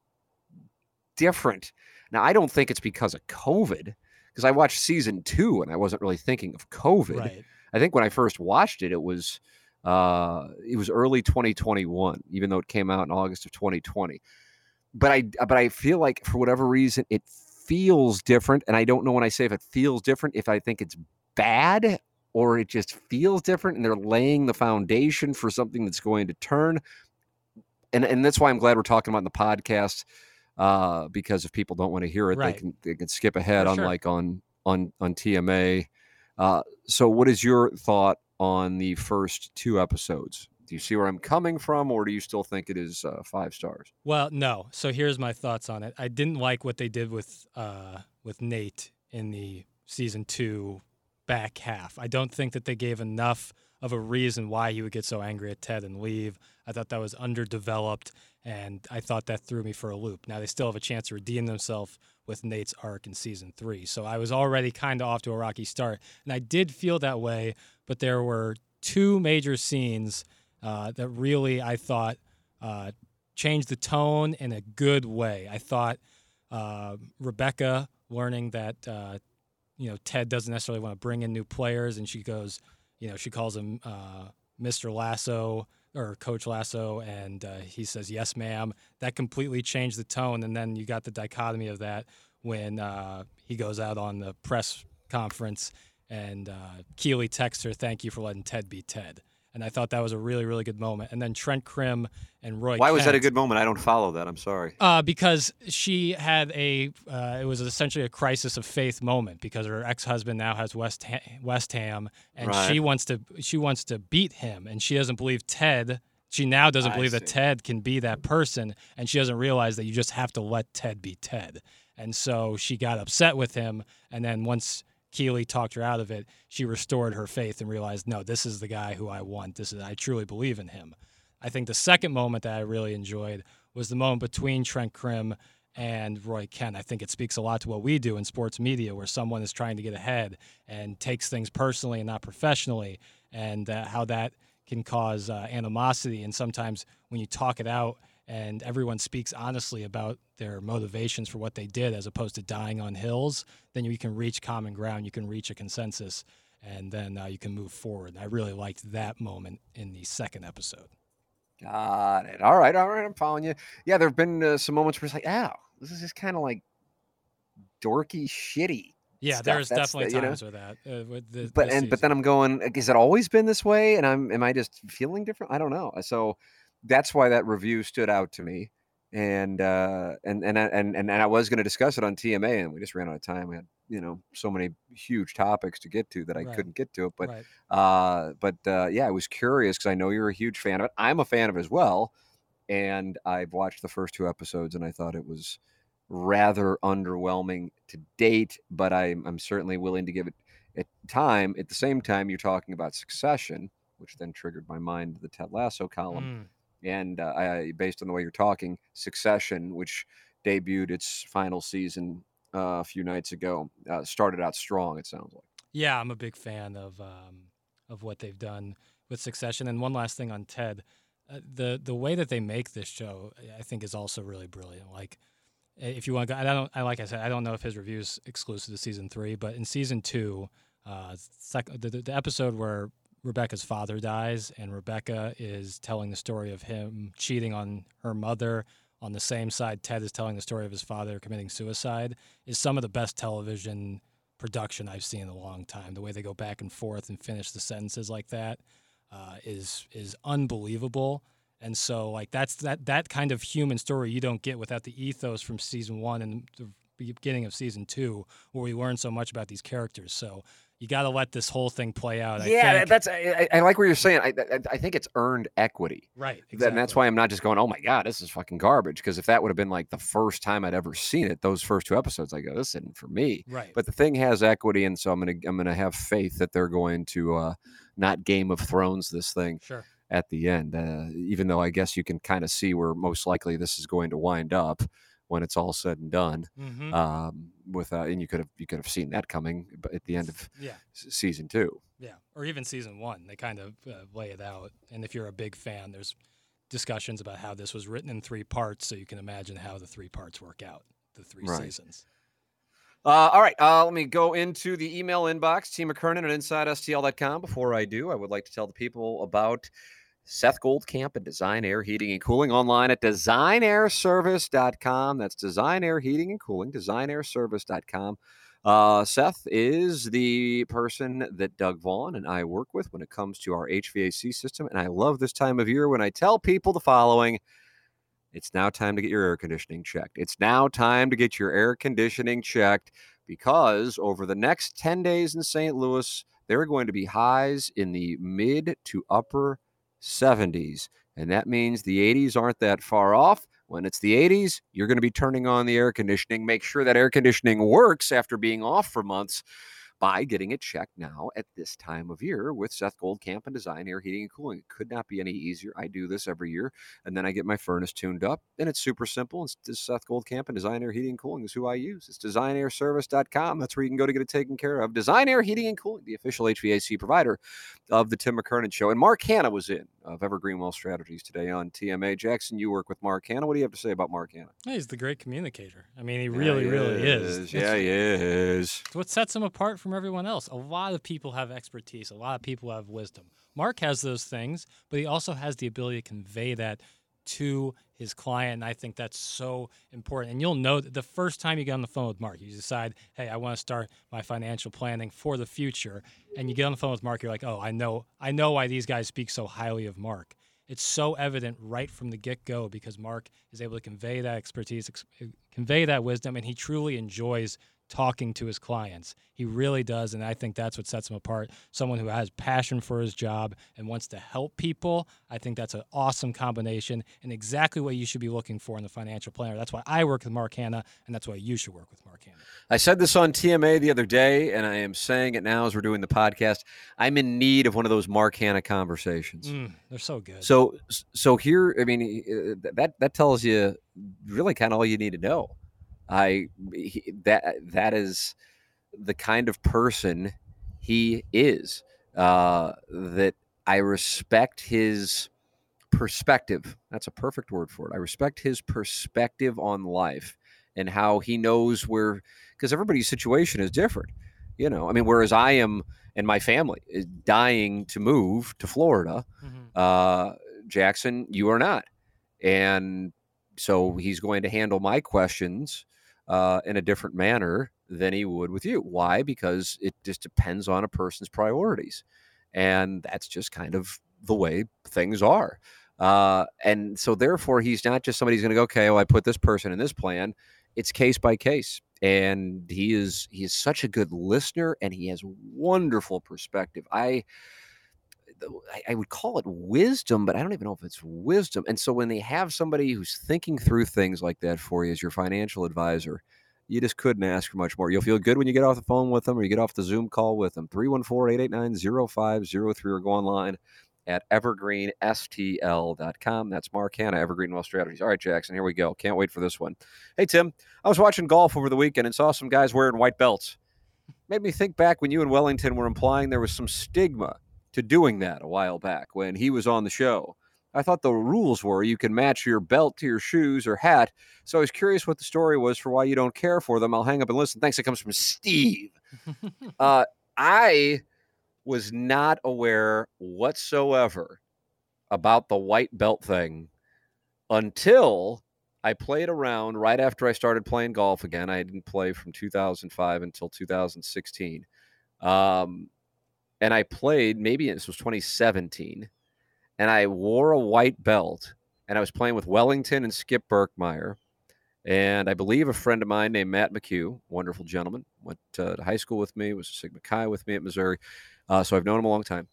S1: different? Now I don't think it's because of COVID because I watched season two and I wasn't really thinking of COVID.
S2: Right.
S1: I think when I first watched it, it was uh, it was early 2021, even though it came out in August of 2020. But I but I feel like for whatever reason it feels different, and I don't know when I say if it feels different if I think it's bad or it just feels different, and they're laying the foundation for something that's going to turn. And and that's why I'm glad we're talking about in the podcast uh, because if people don't want to hear it,
S2: Right.
S1: they can they can skip ahead,
S2: For sure.
S1: on on on TMA. Uh, so, what is your thought on the first two episodes? Do you see where I'm coming from, or do you still think it is uh, five stars?
S2: Well, no. So here's my thoughts on it. I didn't like what they did with uh, with Nate in the season two back half. I don't think that they gave enough of a reason why he would get so angry at Ted and leave. I thought that was underdeveloped, and I thought that threw me for a loop. Now they still have a chance to redeem themselves with Nate's arc in season three. So I was already kind of off to a rocky start, and I did feel that way. But there were two major scenes uh, that really I thought uh, changed the tone in a good way. I thought uh, Rebecca learning that uh, you know Ted doesn't necessarily want to bring in new players, and she goes, you know, she calls him uh, Mr. Lasso or Coach Lasso, and uh, he says yes, ma'am. That completely changed the tone, and then you got the dichotomy of that when he goes out on the press conference and Keely texts her, "Thank you for letting Ted be Ted." And I thought that was a really, really good moment. And then Trent Crimm and Roy.
S1: Why was that a good moment? I don't follow that. I'm sorry.
S2: uh, because she had a, uh, it was essentially a crisis of faith moment because her ex-husband now has West ha- West Ham, and
S1: Right.
S2: she wants to she wants to beat him, and she doesn't believe Ted. She now doesn't
S1: I
S2: believe that. Ted can be that person, and she doesn't realize that you just have to let Ted be Ted. And so she got upset with him, and then once Keely talked her out of it, she restored her faith and realized, no, this is the guy who I want. This is I truly believe in him. I think the second moment that I really enjoyed was the moment between Trent Crimm and Roy Kent. I think it speaks a lot to what we do in sports media, where someone is trying to get ahead and takes things personally and not professionally, and uh, how that can cause uh, animosity. And sometimes when you talk it out and everyone speaks honestly about their motivations for what they did, as opposed to dying on hills, then you can reach common ground. You can reach a consensus. And then uh, you can move forward. I really liked that moment in the second episode.
S1: Got it. All right. All right. I'm following you. Yeah, there have been uh, some moments where it's like, oh, this is just kind of like dorky, shitty.
S2: Yeah,
S1: stuff.
S2: there's
S1: That's
S2: definitely
S1: the- you know?
S2: times with that. Uh, with the,
S1: But and but then. I'm going. Is it always been this way? And I'm am I just feeling different? I don't know. So that's why that review stood out to me. And uh, and and I- and and I was going to discuss it on TMA, and we just ran out of time. We had you know so many huge topics to get to that I
S2: Right.
S1: couldn't get to it. But
S2: right.
S1: uh, but uh, yeah, I was curious because I know you're a huge fan of it. I'm a fan of it as well, and I've watched the first two episodes, and I thought it was rather underwhelming to date. But I'm I'm certainly willing to give it it time. At the same time, you're talking about Succession, which then triggered my mind to the Ted Lasso column,
S2: Mm,
S1: and uh, I, based on the way you're talking, Succession, which debuted its final season uh, a few nights ago, uh, started out strong. It sounds like.
S2: yeah, I'm a big fan of um, of what they've done with Succession. And one last thing on Ted, uh, the the way that they make this show, I think, is also really brilliant. Like, if you want to, go, I don't, I like I said, I don't know if his review's exclusive to season three, but in season two, uh, sec- the the episode where Rebecca's father dies, and Rebecca is telling the story of him cheating on her mother. On the same side, Ted is telling the story of his father committing suicide. Is some of the best television production I've seen in a long time. The way they go back and forth and finish the sentences like that uh, is is unbelievable. And so, like that's that that kind of human story you don't get without the ethos from season one and the beginning of season two, where we learn so much about these characters. So you got to let this whole thing play out. I
S1: yeah,
S2: think.
S1: that's I, I like what you're saying. I, I I think it's earned equity.
S2: right. Exactly.
S1: And that's why I'm not just going, oh my God, this is fucking garbage. Because if that would have been like the first time I'd ever seen it, those first two episodes, I go, this isn't for me.
S2: Right.
S1: But the thing has equity, and so I'm gonna I'm gonna have faith that they're going to uh, not Game of Thrones this thing
S2: sure.
S1: at the end. Uh, even though I guess you can kind of see where most likely this is going to wind up, when it's all said and done.
S2: Mhm.
S1: Um, with uh, and you could have you could have seen that coming at the end of
S2: yeah.
S1: season two.
S2: Yeah, or even season one, they kind of uh, lay it out. And if you're a big fan, there's discussions about how this was written in three parts, so you can imagine how the three parts work out, the three
S1: Right.
S2: seasons.
S1: Uh, all right, uh, let me go into the email inbox, T. McKernan at InsideSTL.com. Before I do, I would like to tell the people about Seth Goldcamp and Design Aire Heating and Cooling online at designairservice.com. That's Design Aire Heating and Cooling, designairservice.com. Uh, Seth is the person that Doug Vaughn and I work with when it comes to our HVAC system. And I love this time of year when I tell people the following it's now time to get your air conditioning checked. It's now time to get your air conditioning checked because over the next 10 days in St. Louis, there are going to be highs in the mid to upper 70s. And that means the 80s aren't that far off. When it's the 80s, you're going to be turning on the air conditioning. Make sure that air conditioning works after being off for months by getting it checked now at this time of year with Seth Goldcamp and Design Aire Heating and Cooling. It could not be any easier. I do this every year, and then I get my furnace tuned up, and it's super simple. It's Seth Goldcamp and Design Aire Heating and Cooling is who I use. It's designairservice.com. That's where you can go to get it taken care of. Design Aire Heating and Cooling, the official HVAC provider of the Tim McKernan Show. And Mark Hannah was in of Evergreen Wealth Strategies today on TMA. Jackson, you work with Mark Hannah. What do you have to say about Mark Hannah?
S2: He's the great communicator. I mean, he really, really is.
S1: Yeah, he is.
S2: It's what sets him apart from everyone else. A lot of people have expertise, a lot of people have wisdom. Mark has those things, but he also has the ability to convey that to his client. And I think that's so important. And you'll know the first time you get on the phone with Mark, you decide, hey, I want to start my financial planning for the future. And you get on the phone with Mark, you're like, oh, I know, I know why these guys speak so highly of Mark. It's so evident right from the get go because Mark is able to convey that expertise, ex- convey that wisdom, and he truly enjoys talking to his clients. He really does. And I think that's what sets him apart. Someone who has passion for his job and wants to help people. I think that's an awesome combination and exactly what you should be looking for in the financial planner. That's why I work with Mark Hannah, and that's why you should work with Mark Hannah.
S1: I said this on TMA the other day, and I am saying it now as we're doing the podcast. I'm in need of one of those Mark Hannah conversations.
S2: Mm, they're so good.
S1: So, so here, I mean, uh, that that tells you really kind of all you need to know. I he, that that is the kind of person he is. Uh, that I respect his perspective. That's a perfect word for it. I respect his perspective on life and how he knows where, because everybody's situation is different. You know, I mean, whereas I am and my family is dying to move to Florida,
S2: Mhm.
S1: uh, Jackson, you are not. And so he's going to handle my questions uh, in a different manner than he would with you. Why? Because it just depends on a person's priorities. And that's just kind of the way things are. Uh, and so, therefore, he's not just somebody who's going to go, okay, well, I put this person in this plan. It's case by case. And he is he is such a good listener and he has wonderful perspective. I I, would call it wisdom, but I don't even know if it's wisdom. And so when they have somebody who's thinking through things like that for you as your financial advisor, you just couldn't ask for much more. You'll feel good when you get off the phone with them or you get off the Zoom call with them. 314 889 0503 or go online at evergreenstl.com. That's Mark Hannah, Evergreen Wealth Strategies. All right, Jackson, here we go. Can't wait for this one. Hey, Tim, I was watching golf over the weekend and saw some guys wearing white belts. Made me think back when you and Wellington were implying there was some stigma to doing that a while back when he was on the show. I thought the rules were you can match your belt to your shoes or hat. So I was curious what the story was for why you don't care for them. I'll hang up and listen. Thanks. It comes from Steve. Uh, I was not aware whatsoever about the white belt thing until I played around right after I started playing golf again. I didn't play from 2005 until 2016. Um, and I played, maybe this was 2017, and I wore a white belt, and I was playing with Wellington and Skip Berkmeyer. And I believe a friend of mine named Matt McHugh, wonderful gentleman, went to high school with me, was a Sigma Chi with me at Missouri. Uh, so I've known him a long time.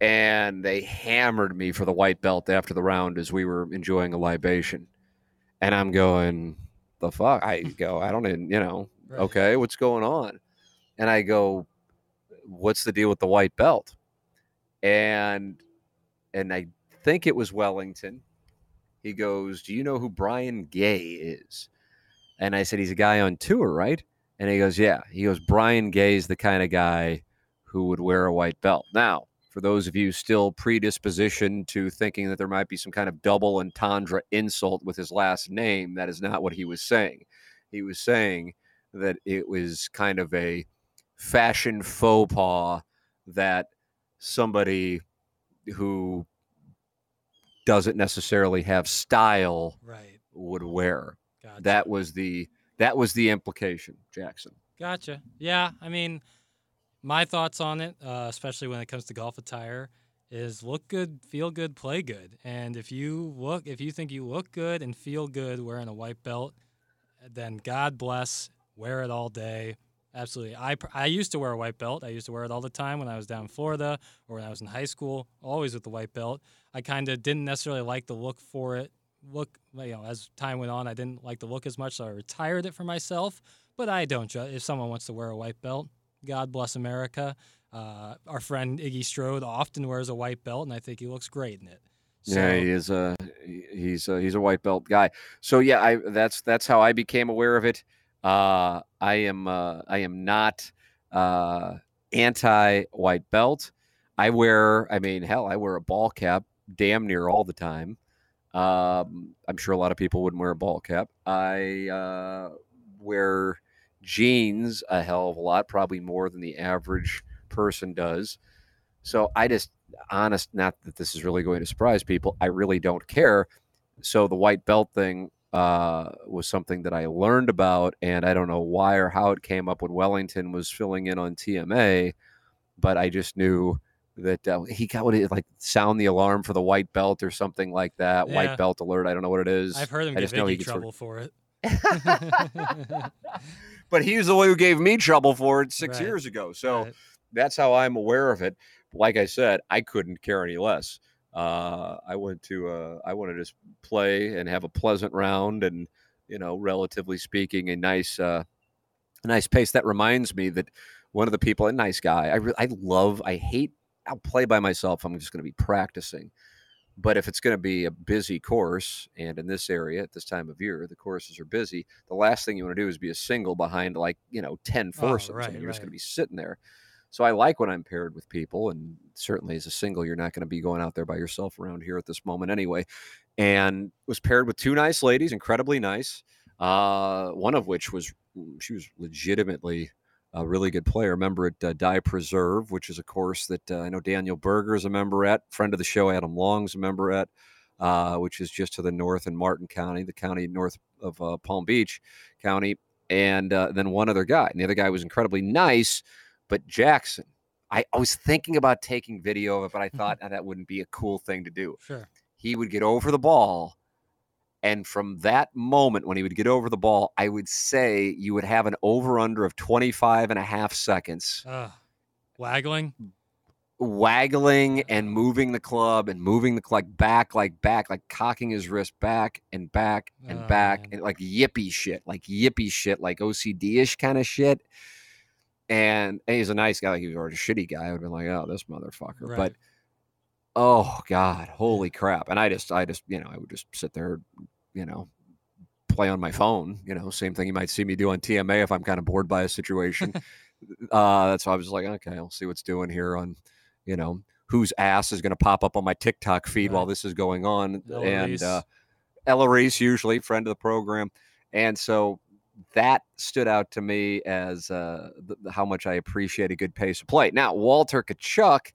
S1: And they hammered me for the white belt after the round as we were enjoying a libation. And I'm going, the fuck? I go, I don't even, you know,
S2: Right.
S1: okay, what's going on? And I go, what's the deal with the white belt? And and I think it was Wellington. He goes, Do you know who Brian Gay is? And I said, he's a guy on tour, right? And he goes, yeah. He goes, Brian Gay's the kind of guy who would wear a white belt. Now, for those of you still predispositioned to thinking that there might be some kind of double entendre insult with his last name, that is not what he was saying. He was saying that it was kind of a fashion faux pas that somebody who doesn't necessarily have style
S2: Right.
S1: would wear.
S2: Gotcha.
S1: That was the that was the implication, Jackson.
S2: Gotcha. Yeah, I mean, my thoughts on it, uh, especially when it comes to golf attire, is look good, feel good, play good. And if you look, if you think you look good and feel good wearing a white belt, then God bless, wear it all day. Absolutely. I I used to wear a white belt. I used to wear it all the time when I was down in Florida or when I was in high school, always with the white belt. I kind of didn't necessarily like the look for it. Look, you know, as time went on, I didn't like the look as much, so I retired it for myself. But I don't judge. If someone wants to wear a white belt, God bless America. Uh, our friend Iggy Strode often wears a white belt, and I think he looks great in it.
S1: yeah, he is a he's a, he's a white belt guy. So yeah, I that's that's how I became aware of it. Uh, I am uh, I am not uh, anti white belt. I wear, I mean, hell, I wear a ball cap damn near all the time. Um, I'm sure a lot of people wouldn't wear a ball cap. I uh, wear jeans a hell of a lot, probably more than the average person does. So I just, honest, not that this is really going to surprise people, I really don't care. So the white belt thing uh, was something that I learned about, and I don't know why or how it came up when Wellington was filling in on TMA, but I just knew that uh, he got what it like sound the alarm for the white belt or something like that.
S2: Yeah.
S1: White belt alert. I don't know what it is.
S2: I've heard him
S1: I
S2: give
S1: just know he
S2: Iggy
S1: gets sort of-
S2: trouble for it.
S1: but he's the one who gave me trouble for it six
S2: Right.
S1: years ago. So
S2: Right.
S1: that's how I'm aware of it. Like I said, I couldn't care any less. Uh, I went to uh, I want to just play and have a pleasant round, and you know, relatively speaking, a nice uh, a nice pace. That reminds me that one of the people, a nice guy. I re- I love. I hate. I'll play by myself. I'm just going to be practicing. But if it's going to be a busy course, and in this area at this time of year, the courses are busy, the last thing you want to do is be a single behind like, you know, 10
S2: Oh,
S1: foursomes.
S2: right,
S1: and you're just going to be sitting there. So I like when I'm paired with people. And certainly as a single, you're not going to be going out there by yourself around here at this moment anyway. And was paired with two nice ladies, incredibly nice. Uh, one of which was, she was legitimately a really good player. Member at uh, Dye Preserve, which is a course that uh, I know Daniel Berger is a member at. Friend of the show, Adam Long's a member at, uh, which is just to the north in Martin County, the county north of uh, Palm Beach County. And uh, then one other guy. And the other guy was incredibly nice, but Jackson. I, I was thinking about taking video of it, but I thought "Ah, that wouldn't be a cool thing to do.
S2: Sure.
S1: He would get over the ball. And from that moment when he would get over the ball, I would say you would have an over under of 25 and a half seconds
S2: Uh, waggling.
S1: waggling and moving the club and moving the club back, like back, like cocking his wrist back and back and
S2: Oh,
S1: back,
S2: man.
S1: and like yippy shit, like yippy shit, like OCD ish kind of shit. And, and he's a nice guy, like he was a shitty guy. I would have been like, oh, this motherfucker.
S2: Right.
S1: But oh God, holy crap. And I just, I just, you know, I would just sit there, you know, play on my phone, you know, same thing you might see me do on TMA if I'm kind of bored by a situation. uh, that's why I was like, okay, I'll see what's doing here on, you know, whose ass is going to pop up on my TikTok feed while this is going on.
S2: Ella
S1: and
S2: Reese.
S1: uh, Ella Reese, usually friend of the program. And so that stood out to me as uh, th- how much I appreciate a good pace of play. Now, Walter Tkachuk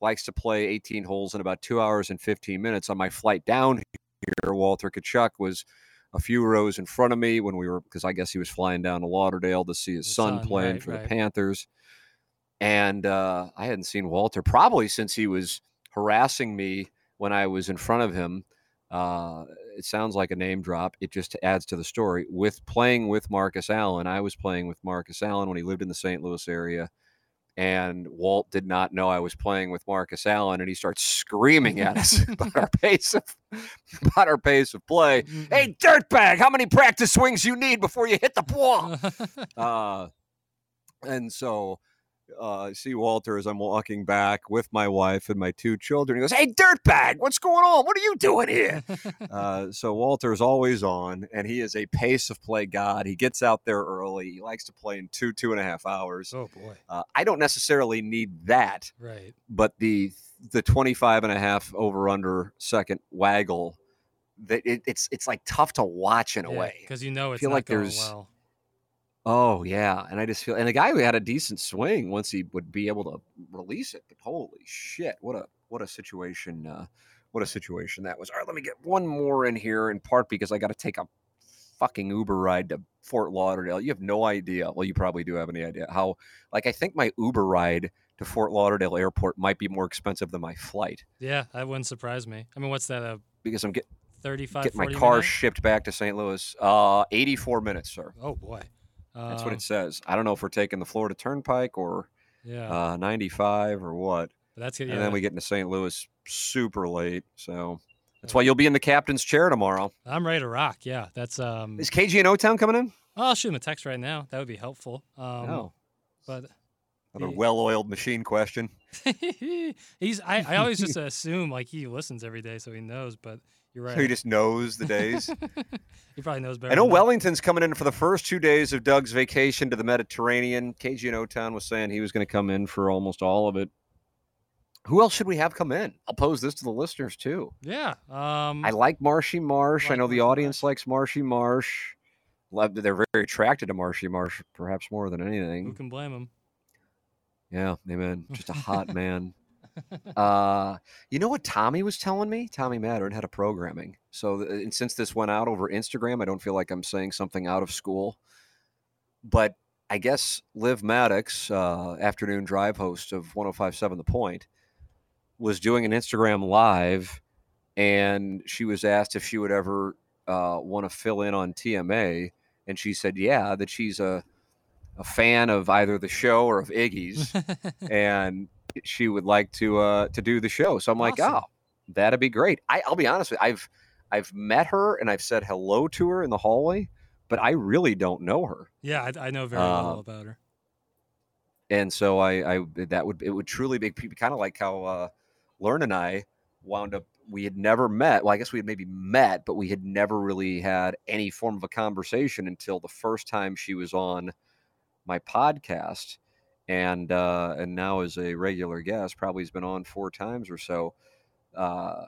S1: likes to play 18 holes in about two hours and 15 minutes. On my flight down here, Walter Tkachuk was a few rows in front of me when we were, because I guess he was flying down to Lauderdale to see his son,
S2: son,
S1: playing
S2: right,
S1: for
S2: right.
S1: the Panthers. And uh, I hadn't seen Walter probably since he was harassing me when I was in front of him. Uh, it sounds like a name drop. It just adds to the story. With playing with Marcus Allen, I was playing with Marcus Allen when he lived in the St. Louis area. And Walt did not know I was playing with Marcus Allen, and he starts screaming at us about our pace of about our pace of play. Hey, dirtbag! How many practice swings you need before you hit the ball? uh, and so uh, I see Walter as I'm walking back with my wife and my two children. He goes, "Hey, dirtbag, what's going on? What are you doing here?" uh, so Walter is always on, and he is a pace of play god. He gets out there early. He likes to play in two two and a half hours.
S2: oh boy.
S1: Uh, I don't necessarily need that,
S2: Right.
S1: but the the 25 and a half over under second waggle that it, it's it's like tough to watch in a way
S2: Because you know it's
S1: feel like there's-
S2: well.
S1: Oh yeah and i just feel and the guy who had a decent swing once he would be able to release it but holy shit what a what a situation uh what a situation that was all right let me get one more in here in part because i got to take a fucking uber ride to fort lauderdale you have no idea well you probably do have any idea how like i think my uber ride to fort lauderdale airport might be more expensive than my flight
S2: Yeah, that wouldn't surprise me. I mean, what's that? A
S1: because i'm get,
S2: 35,
S1: getting my car
S2: minute?
S1: shipped back to st louis uh 84 minutes sir
S2: Oh boy.
S1: That's what
S2: Um,
S1: it says i don't know if we're taking the florida turnpike or
S2: Yeah,
S1: uh, 95 or what.
S2: but that's yeah.
S1: And then we get into St. Louis super late. So that's why you'll be in the captain's chair tomorrow.
S2: I'm ready to rock. Yeah, that's um.
S1: Is KG and O Town coming in?
S2: I'll shoot him a text right now. That would be helpful. Um,
S1: no.
S2: but
S1: Another
S2: he-
S1: well oiled machine question.
S2: he's. I, I always just assume like he listens every day, so he knows. But you're right.
S1: So he just knows the days.
S2: he probably knows better.
S1: I know Wellington's coming in for the first two days of Doug's vacation to the Mediterranean. KG and O Town was saying he was going to come in for almost all of it. Who else should we have come in? I'll pose this to the listeners too.
S2: Yeah. Um.
S1: I like Marshy Marsh. I
S2: Like
S1: know the audience likes Marshy Marsh. Love they're very attracted to Marshy Marsh, perhaps more than anything.
S2: who can blame him?
S1: Yeah, amen. Just a hot man. Uh, you know what Tommy was telling me? Tommy Mattern had a programming. So, and since this went out over Instagram, I don't feel like I'm saying something out of school. But I guess Liv Maddox, uh, afternoon drive host of 1057 The Point, was doing an Instagram live and she was asked if she would ever uh, want to fill in on TMA. And she said, yeah, that she's a, a fan of either the show or of Iggy's and she would like to uh to do the show. So I'm like,
S2: Awesome.
S1: oh, that'd be great. I, I'll be honest with you, I've I've met her and I've said hello to her in the hallway, but I really don't know her.
S2: yeah, I, I know very
S1: Uh,
S2: little about her.
S1: And so I, I that would it would truly be kind of like how uh Learn and I wound up we had never met. Well, I guess we had maybe met, but we had never really had any form of a conversation until the first time she was on my podcast. And uh and now as a regular guest, probably has been on four times or so. Uh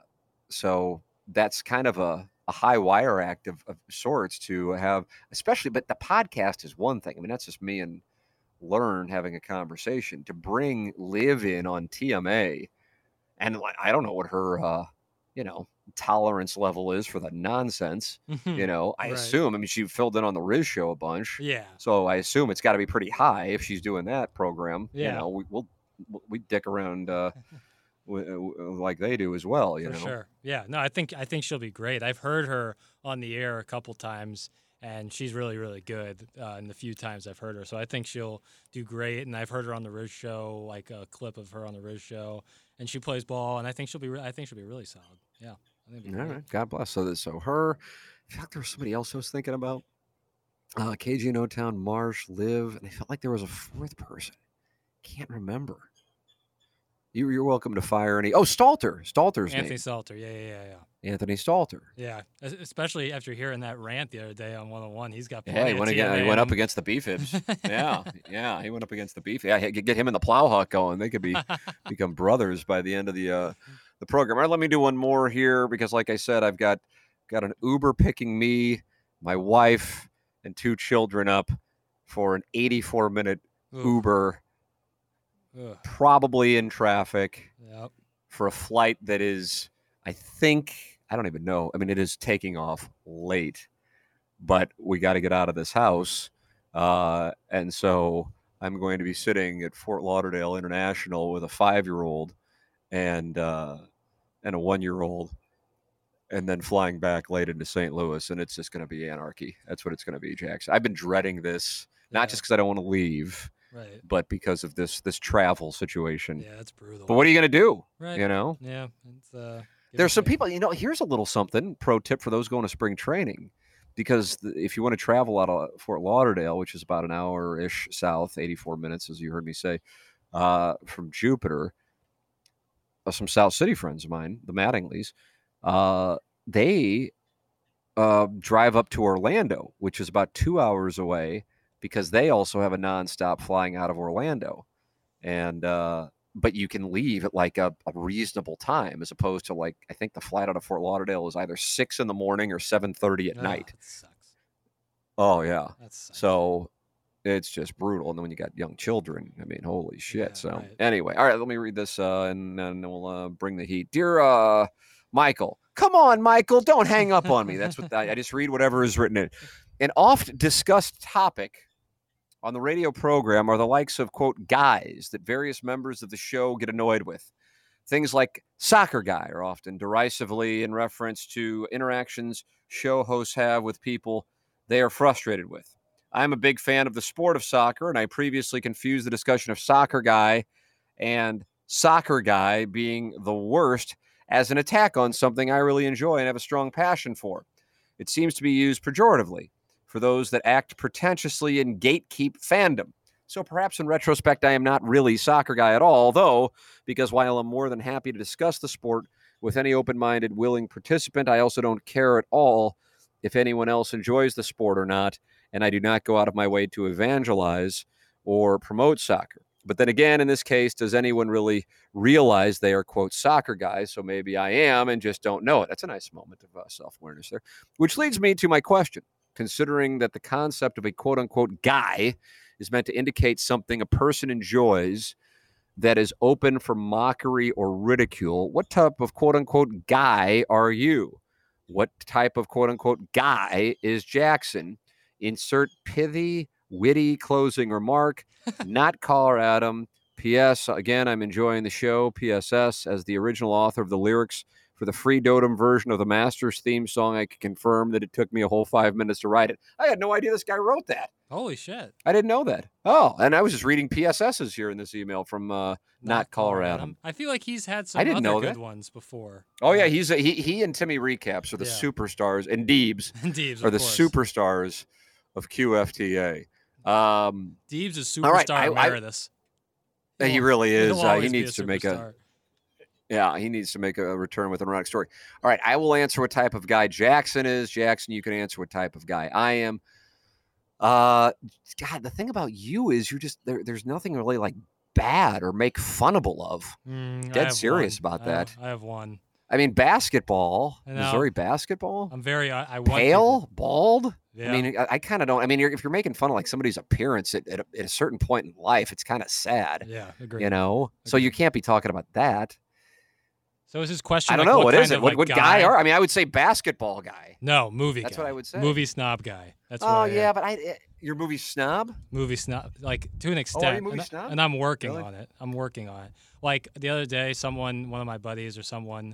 S1: so that's kind of a a high wire act of, of sorts to have, especially, but the podcast is one thing. I mean, that's just me and learn having a conversation to bring Liv in on TMA. And I don't know what her, uh, you know, tolerance level is for the nonsense. You know, I
S2: Right.
S1: assume, I mean, she filled in on the Riz show a bunch.
S2: yeah.
S1: So I assume it's got to be pretty high if she's doing that program.
S2: Yeah.
S1: You know, we, we'll, we dick around uh, w- w- like they do as well, you
S2: for
S1: know.
S2: sure. Yeah, no, I think I think she'll be great. I've heard her on the air a couple times, and she's really really good. Uh, in the few times I've heard her, so I think she'll do great. And I've heard her on the Riz show, like a clip of her on the Riz show, and she plays ball, and I think she'll be. Re- I think she'll be really solid. Yeah, I think. It'll
S1: All
S2: great.
S1: right. God bless. So, that- so her, I felt like there was somebody else I was thinking about. Uh, KG in O Town, Marsh, Liv, and I felt like there was a fourth person. Can't remember. You, you're welcome to fire any. Oh, Stalter. Stalter's
S2: Anthony
S1: name.
S2: Salter. Yeah, yeah, yeah, yeah.
S1: Anthony Stalter.
S2: Yeah, especially after hearing that rant the other day on 101, he's got.
S1: Yeah, he went again. He went up against the Beefips. yeah, yeah, he went up against the Beef. Yeah, he- get him and the Plowhawk going. They could be become brothers by the end of the uh, the program. All right, let me do one more here because, like I said, I've got got an Uber picking me, my wife, and two children up for an 84 minute Uber,
S2: ugh,
S1: probably in traffic
S2: Yep.
S1: for a flight that is, I think, I don't even know. I mean, it is taking off late, but we got to get out of this house. Uh, and so I'm going to be sitting at Fort Lauderdale International with a five year old and, uh, and a one year old, and then flying back late into St. Louis. And it's just going to be anarchy. That's what it's going to be, Jackson. I've been dreading this, not
S2: Yeah.
S1: just because I don't want to leave,
S2: Right.
S1: but because of this this travel situation.
S2: Yeah, that's brutal.
S1: But what are you going to do?
S2: Right.
S1: You know?
S2: Yeah. It's uh.
S1: There's some people, you know, here's a little something pro tip for those going to spring training. because if you want to travel out of Fort Lauderdale, which is about an hour ish south, 84 minutes, as you heard me say, uh, from Jupiter, some South City friends of mine, the Mattingleys, uh, they uh, drive up to Orlando, which is about two hours away, because they also have a nonstop flying out of Orlando, and uh, but you can leave at like a, a, reasonable time, as opposed to like I think the flight out of Fort Lauderdale is either six in the morning or seven thirty at
S2: Oh,
S1: night.
S2: that sucks.
S1: Oh yeah,
S2: That sucks.
S1: so it's just brutal. And then when you got young children, I mean, holy shit.
S2: Yeah,
S1: so
S2: right.
S1: anyway, all right, let me read this uh, and then we'll uh, bring the heat. Dear uh, Michael, come on, Michael, don't hang up on me. That's what I, I just read whatever is written in. An oft discussed topic on the radio program are the likes of quote guys that various members of the show get annoyed with. Things like soccer guy are often derisively in reference to interactions show hosts have with people they are frustrated with. I'm a big fan of the sport of soccer, and I previously confused the discussion of soccer guy and soccer guy being the worst as an attack on something I really enjoy and have a strong passion for. It seems to be used pejoratively for those that act pretentiously and gatekeep fandom. So perhaps in retrospect, I am not really soccer guy at all, though, because while I'm more than happy to discuss the sport with any open minded, willing participant, I also don't care at all if anyone else enjoys the sport or not, and I do not go out of my way to evangelize or promote soccer. But then again, in this case, does anyone really realize they are, quote, soccer guys? So maybe I am and just don't know it. That's a nice moment of uh, self awareness there. Which leads me to my question considering that the concept of a quote unquote guy is meant to indicate something a person enjoys that is open for mockery or ridicule, what type of quote unquote guy are you? What type of quote unquote guy is Jackson? Insert pithy, witty closing remark, not caller Adam. P.S. Again, I'm enjoying the show. P.S.S. As the original author of the lyrics for the free Dotem version of the Masters theme song, I can confirm that it took me a whole five minutes to write it. I had no idea this guy wrote that.
S2: Holy shit.
S1: I didn't know that. Oh, and I was just reading PSSs here in this email from uh, not caller Adam.
S2: I feel like he's had some
S1: I didn't
S2: other
S1: know
S2: good
S1: that.
S2: ones before.
S1: Oh yeah,
S2: Uh,
S1: he's a, he he and Timmy recaps are the
S2: Yeah.
S1: superstars, and Deebs
S2: Deebs,
S1: are the
S2: course.
S1: superstars of QFTA. Um,
S2: Deebs is
S1: All right,
S2: superstar
S1: I- I-
S2: emeritus.
S1: he really is. Uh, he needs to make a yeah, he needs to make a return with an erotic story. All right, I will answer what type of guy Jackson is. Jackson, you can answer what type of guy I am. Uh, God, the thing about you is you just there. There's nothing really like bad or make funnable of.
S2: Mm,
S1: Dead serious
S2: one.
S1: about
S2: I have-
S1: that.
S2: I have one.
S1: I mean, basketball,
S2: I.
S1: Missouri basketball,
S2: I'm very. I, I people-
S1: pale, bald.
S2: Yeah.
S1: I mean, I, I kind of don't. I mean, you're, if you're making fun of like somebody's appearance at, at, a, at a certain point in life, it's kind of sad,
S2: yeah, agree.
S1: you know. So you can't be talking about that.
S2: So is his question?
S1: I don't
S2: like,
S1: know
S2: what
S1: what is it.
S2: of,
S1: What,
S2: like,
S1: what guy? are? I mean, I would say basketball guy.
S2: No, movie.
S1: That's
S2: guy.
S1: what I would say.
S2: Movie snob guy. That's what
S1: oh
S2: I
S1: yeah, but I eh, your movie snob.
S2: movie snob like to an
S1: Oh,
S2: extent
S1: you movie
S2: and,
S1: snob?
S2: and i'm working
S1: Really?
S2: on it i'm working on it like the other day someone one of my buddies or someone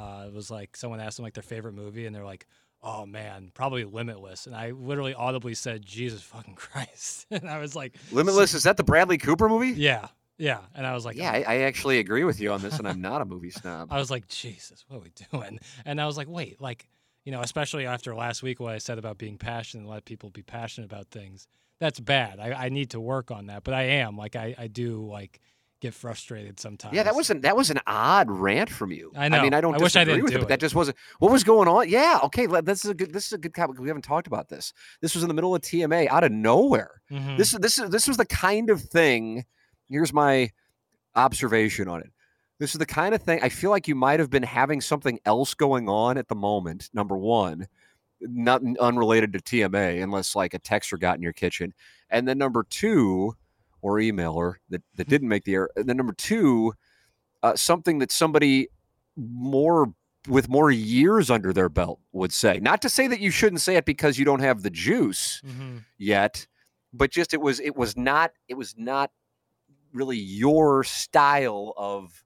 S2: uh, it was like someone asked them like their favorite movie and they're like oh man probably limitless and i literally audibly said jesus fucking christ and i was like
S1: Limitless is that the Bradley Cooper movie?
S2: yeah yeah and i was like
S1: yeah, I, I actually agree with you on this, and I'm not a movie snob.
S2: I was like, Jesus, what are we doing? And I was like, wait, like, you know, especially after last week, what I said about being passionate and let people be passionate about things. That's bad. I, I need to work on that, but I am like, I, I do like get frustrated sometimes.
S1: Yeah, that wasn't that was an odd rant from you.
S2: I
S1: I mean, I don't
S2: I wish I didn't
S1: with
S2: do
S1: it, but
S2: it.
S1: that just wasn't what was going on. Yeah, okay, this is a good this is a good topic. We haven't talked about this. This was in the middle of TMA, out of nowhere.
S2: Mhm.
S1: This is this is this was the kind of thing. Here's my observation on it. This is the kind of thing I feel like you might have been having something else going on at the moment. Number one, not unrelated to TMA, unless like a texture got in your kitchen, and then number two, or emailer that that didn't make the error. And then number two, uh, something that somebody more with more years under their belt would say. Not to say that you shouldn't say it because you don't have the juice
S2: Mhm.
S1: yet but just it was it was not it was not really your style of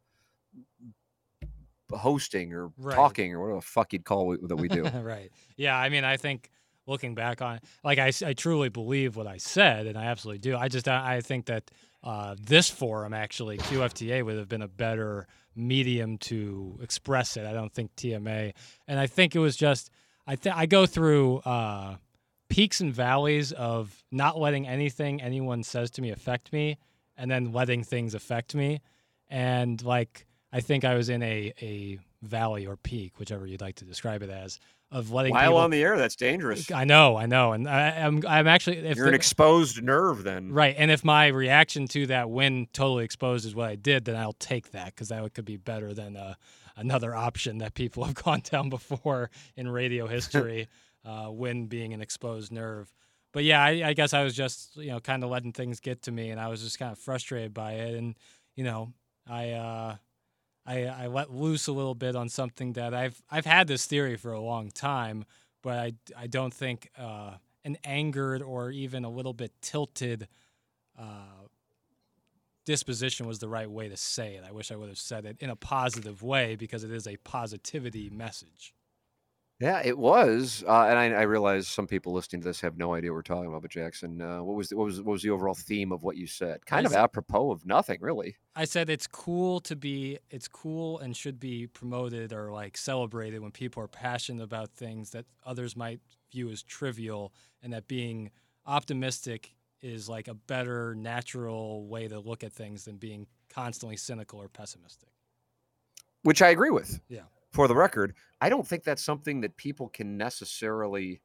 S1: hosting or
S2: Right.
S1: talking or whatever the fuck you'd call it that we do
S2: right. Yeah. I mean, I think looking back on, like, I, I truly believe what I said, and I absolutely do. I just I, I think that uh, this forum actually QFTA would have been a better medium to express it. I don't think TMA, and I think it was just. I th- I go through uh, peaks and valleys of not letting anything anyone says to me affect me, and then letting things affect me. And like I think I was in a a valley or peak, whichever you'd like to describe it as, of letting
S1: While
S2: people.
S1: on the air, that's dangerous.
S2: I know, I know, and I, I'm I'm actually if
S1: You're
S2: the-
S1: an exposed nerve then.
S2: Right. And if my reaction to that win totally exposed is what I did, then I'll take that because that could be better than uh, another option that people have gone down before in radio history, uh, win being an exposed nerve. But yeah, I, I guess I was just, you know, kind of letting things get to me and I was just kind of frustrated by it. And, you know, I, uh, I, I let loose a little bit on something that I've I've had this theory for a long time, but I, I don't think uh, an angered or even a little bit tilted uh, disposition was the right way to say it. I wish I would have said it in a positive way because it is a positivity message.
S1: Yeah, it was, uh, and I, I realize some people listening to this have no idea what we're talking about. But Jackson, uh, what was the, what was what was the overall theme of what you said? Kind of
S2: s-
S1: apropos of nothing, really.
S2: I said it's cool to be it's cool and should be promoted or like celebrated when people are passionate about things that others might view as trivial and that being optimistic is like a better natural way to look at things than being constantly cynical or pessimistic.
S1: which I agree with.
S2: Yeah.
S1: For the record, I don't think that's something that people can necessarily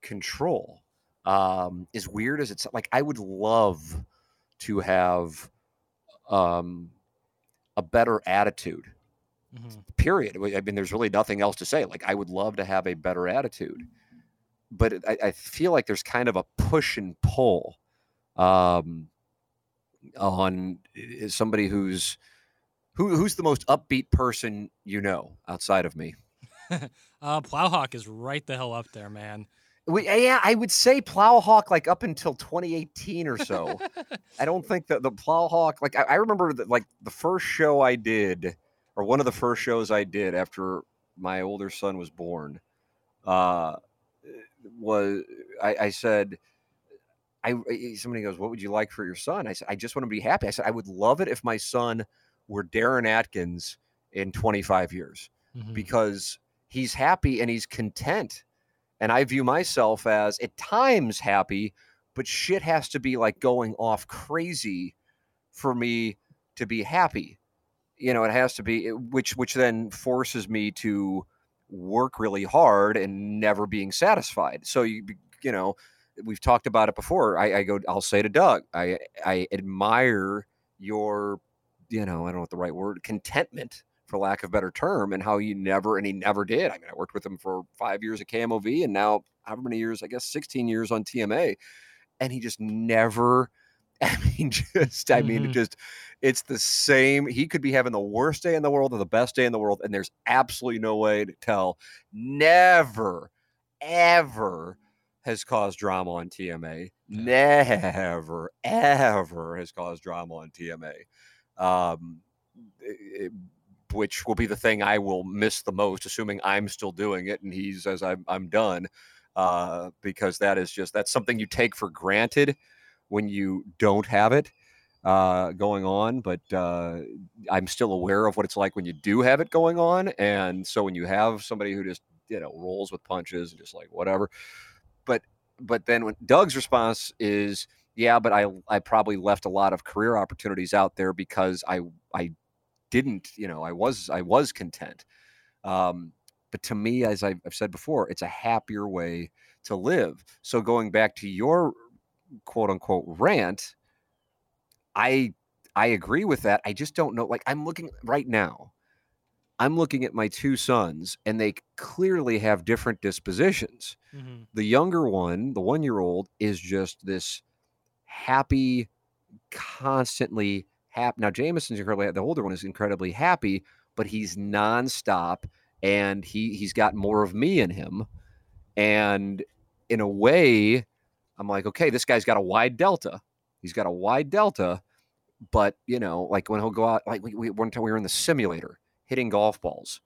S1: control. Um, as weird as it's like, I would love to have um, a better attitude.
S2: Mhm.
S1: Period. I mean, there's really nothing else to say. Like, I would love to have a better attitude, but I, I feel like there's kind of a push and pull um, on somebody who's who, who's the most upbeat person you know outside of me?
S2: Uh, Plowhawk is right the hell up there, man.
S1: We, yeah, I would say Plowhawk like up until 2018 or so. I don't think that the Plowhawk like I, I remember that like the first show I did or one of the first shows I did after my older son was born uh was I, I said I I- somebody goes what would you like for your son I said I just want to be happy I said I would love it if my son were Darren Atkins in 25 years
S2: Mhm.
S1: because he's happy and he's content. And I view myself as at times happy, but shit has to be like going off crazy for me to be happy. You know, it has to be which which then forces me to work really hard and never being satisfied. So you you know, we've talked about it before. I, I go I'll say to Doug, I I admire your you know, I don't know what the right word, contentment for lack of a better term, and how he never and he never did. I mean, I worked with him for five years at KMOV, and now however many years, I guess sixteen years on TMA, and he just never. I mean, just I mean, it
S2: Mhm.
S1: just it's the same. He could be having the worst day in the world or the best day in the world, and there's absolutely no way to tell. Never, ever has caused drama on TMA. Never, ever has caused drama on TMA. Um, i- i- which will be the thing I will miss the most, assuming I'm still doing it and he says I'm I'm done, uh, because that is just that's something you take for granted when you don't have it uh, going on. But uh, I'm still aware of what it's like when you do have it going on, and so when you have somebody who just you know rolls with punches and just like whatever, but but then when Doug's response is yeah, but I I probably left a lot of career opportunities out there because I I didn't you know I was I was content. Um, but to me, as I've, I've said before, it's a happier way to live. So going back to your quote unquote rant, I I agree with that. I just don't know. Like I'm looking right now. I'm looking at my two sons, and they clearly have different dispositions
S2: Mhm.
S1: the younger one, the one year old, is just this happy, constantly happy. Now, Jameson's incredibly, the older one is incredibly happy, but he's nonstop and he, he's got more of me in him. And in a way, I'm like, okay, this guy's got a wide delta. He's got a wide delta, but you know, like when he'll go out, like we, we one time we were in the simulator hitting golf balls,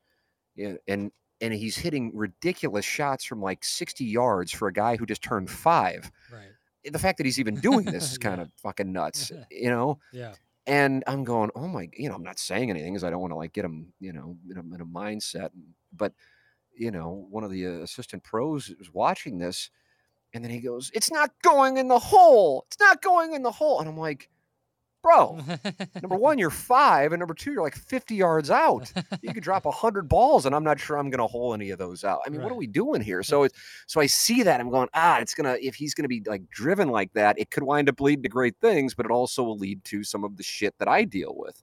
S1: yeah, and and he's hitting ridiculous shots from like 60 yards for a guy who just turned five.
S2: Right.
S1: The fact that he's even doing this is kind
S2: Yeah.
S1: of fucking nuts, you know.
S2: Yeah.
S1: And I'm going, oh my, you know, I'm not saying anything because I don't want to like get him, you know, in a, in a mindset. But you know, one of the uh, assistant pros was watching this, and then he goes, "It's not going in the hole. It's not going in the hole." And I'm like, "Bro, number one, you're five, and number two, you're like 50 yards out. You could drop hundred balls, and I'm not sure I'm going to hole any of those out. I mean, what are we doing here?" So it's so I see that I'm going, ah, it's gonna if he's gonna be like driven like that, it could wind up leading to great things, but it also will lead to some of the shit that I deal with.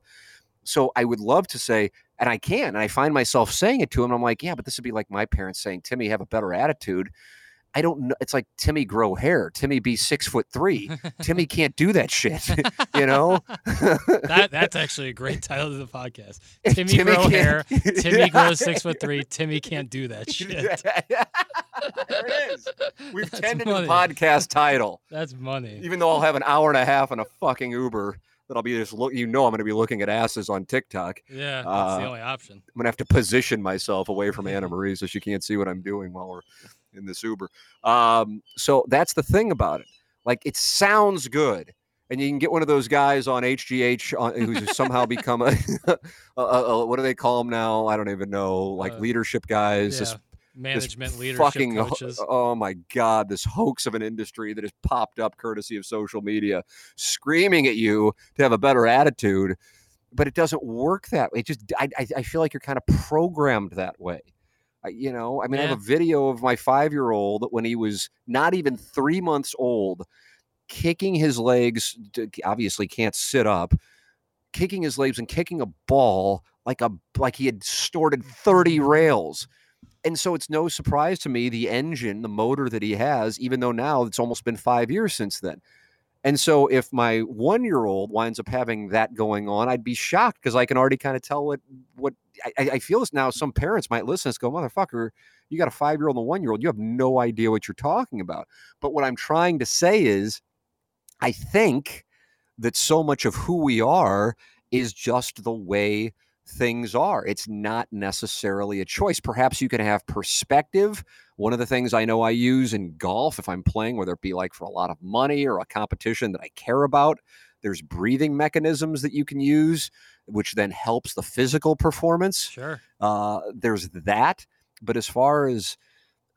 S1: So I would love to say, and I can, and I find myself saying it to him. I'm like, yeah, but this would be like my parents saying, Timmy, have a better attitude. I don't know. It's like Timmy grow hair. Timmy be six foot three. Timmy can't do that shit. you know?
S2: that that's actually a great title to the podcast. Timmy, grow hair. Timmy grows six foot three. Timmy can't do that shit.
S1: there it is. We've
S2: That's
S1: tended to the podcast title.
S2: That's money.
S1: Even though I'll have an hour and a half on a fucking Uber that I'll be just look. You know, I'm going to be looking at asses on TikTok.
S2: Yeah, that's
S1: Uh,
S2: the only option.
S1: I'm gonna have to position myself away from Anna Marie so she can't see what I'm doing while we're in this Uber. Um, so that's the thing about it. Like it sounds good, and you can get one of those guys on HGH on, who's somehow become a, a, a, what do they call them now? I don't even know. Like
S2: Uh,
S1: leadership guys.
S2: Yeah.
S1: this
S2: Management, leadership,
S1: fucking
S2: coaches.
S1: oh my god this hoax of an industry that has popped up courtesy of social media screaming at you to have a better attitude but it doesn't work that way it just i, I, I feel like you're kind of programmed that way you know i mean i have a video of my five year old when he was not even three months old kicking his legs obviously can't sit up kicking his legs and kicking a ball like a like he had snorted 30 mm-hmm. rails. And so it's no surprise to me the engine, the motor that he has, even though now it's almost been five years since then. And so if my one year old winds up having that going on, I'd be shocked because I can already kind of tell what what I, I feel is now. Some parents might listen and go, motherfucker, you got a five year old and a one year old. You have no idea what you're talking about. But what I'm trying to say is I think that so much of who we are is just the way things are. It's not necessarily a choice. Perhaps you can have perspective. One of the things I know I use in golf, if I'm playing, whether it be like for a lot of money or a competition that I care about, there's breathing mechanisms that you can use, which then helps the physical performance.
S2: Sure.
S1: Uh, there's that. But as far as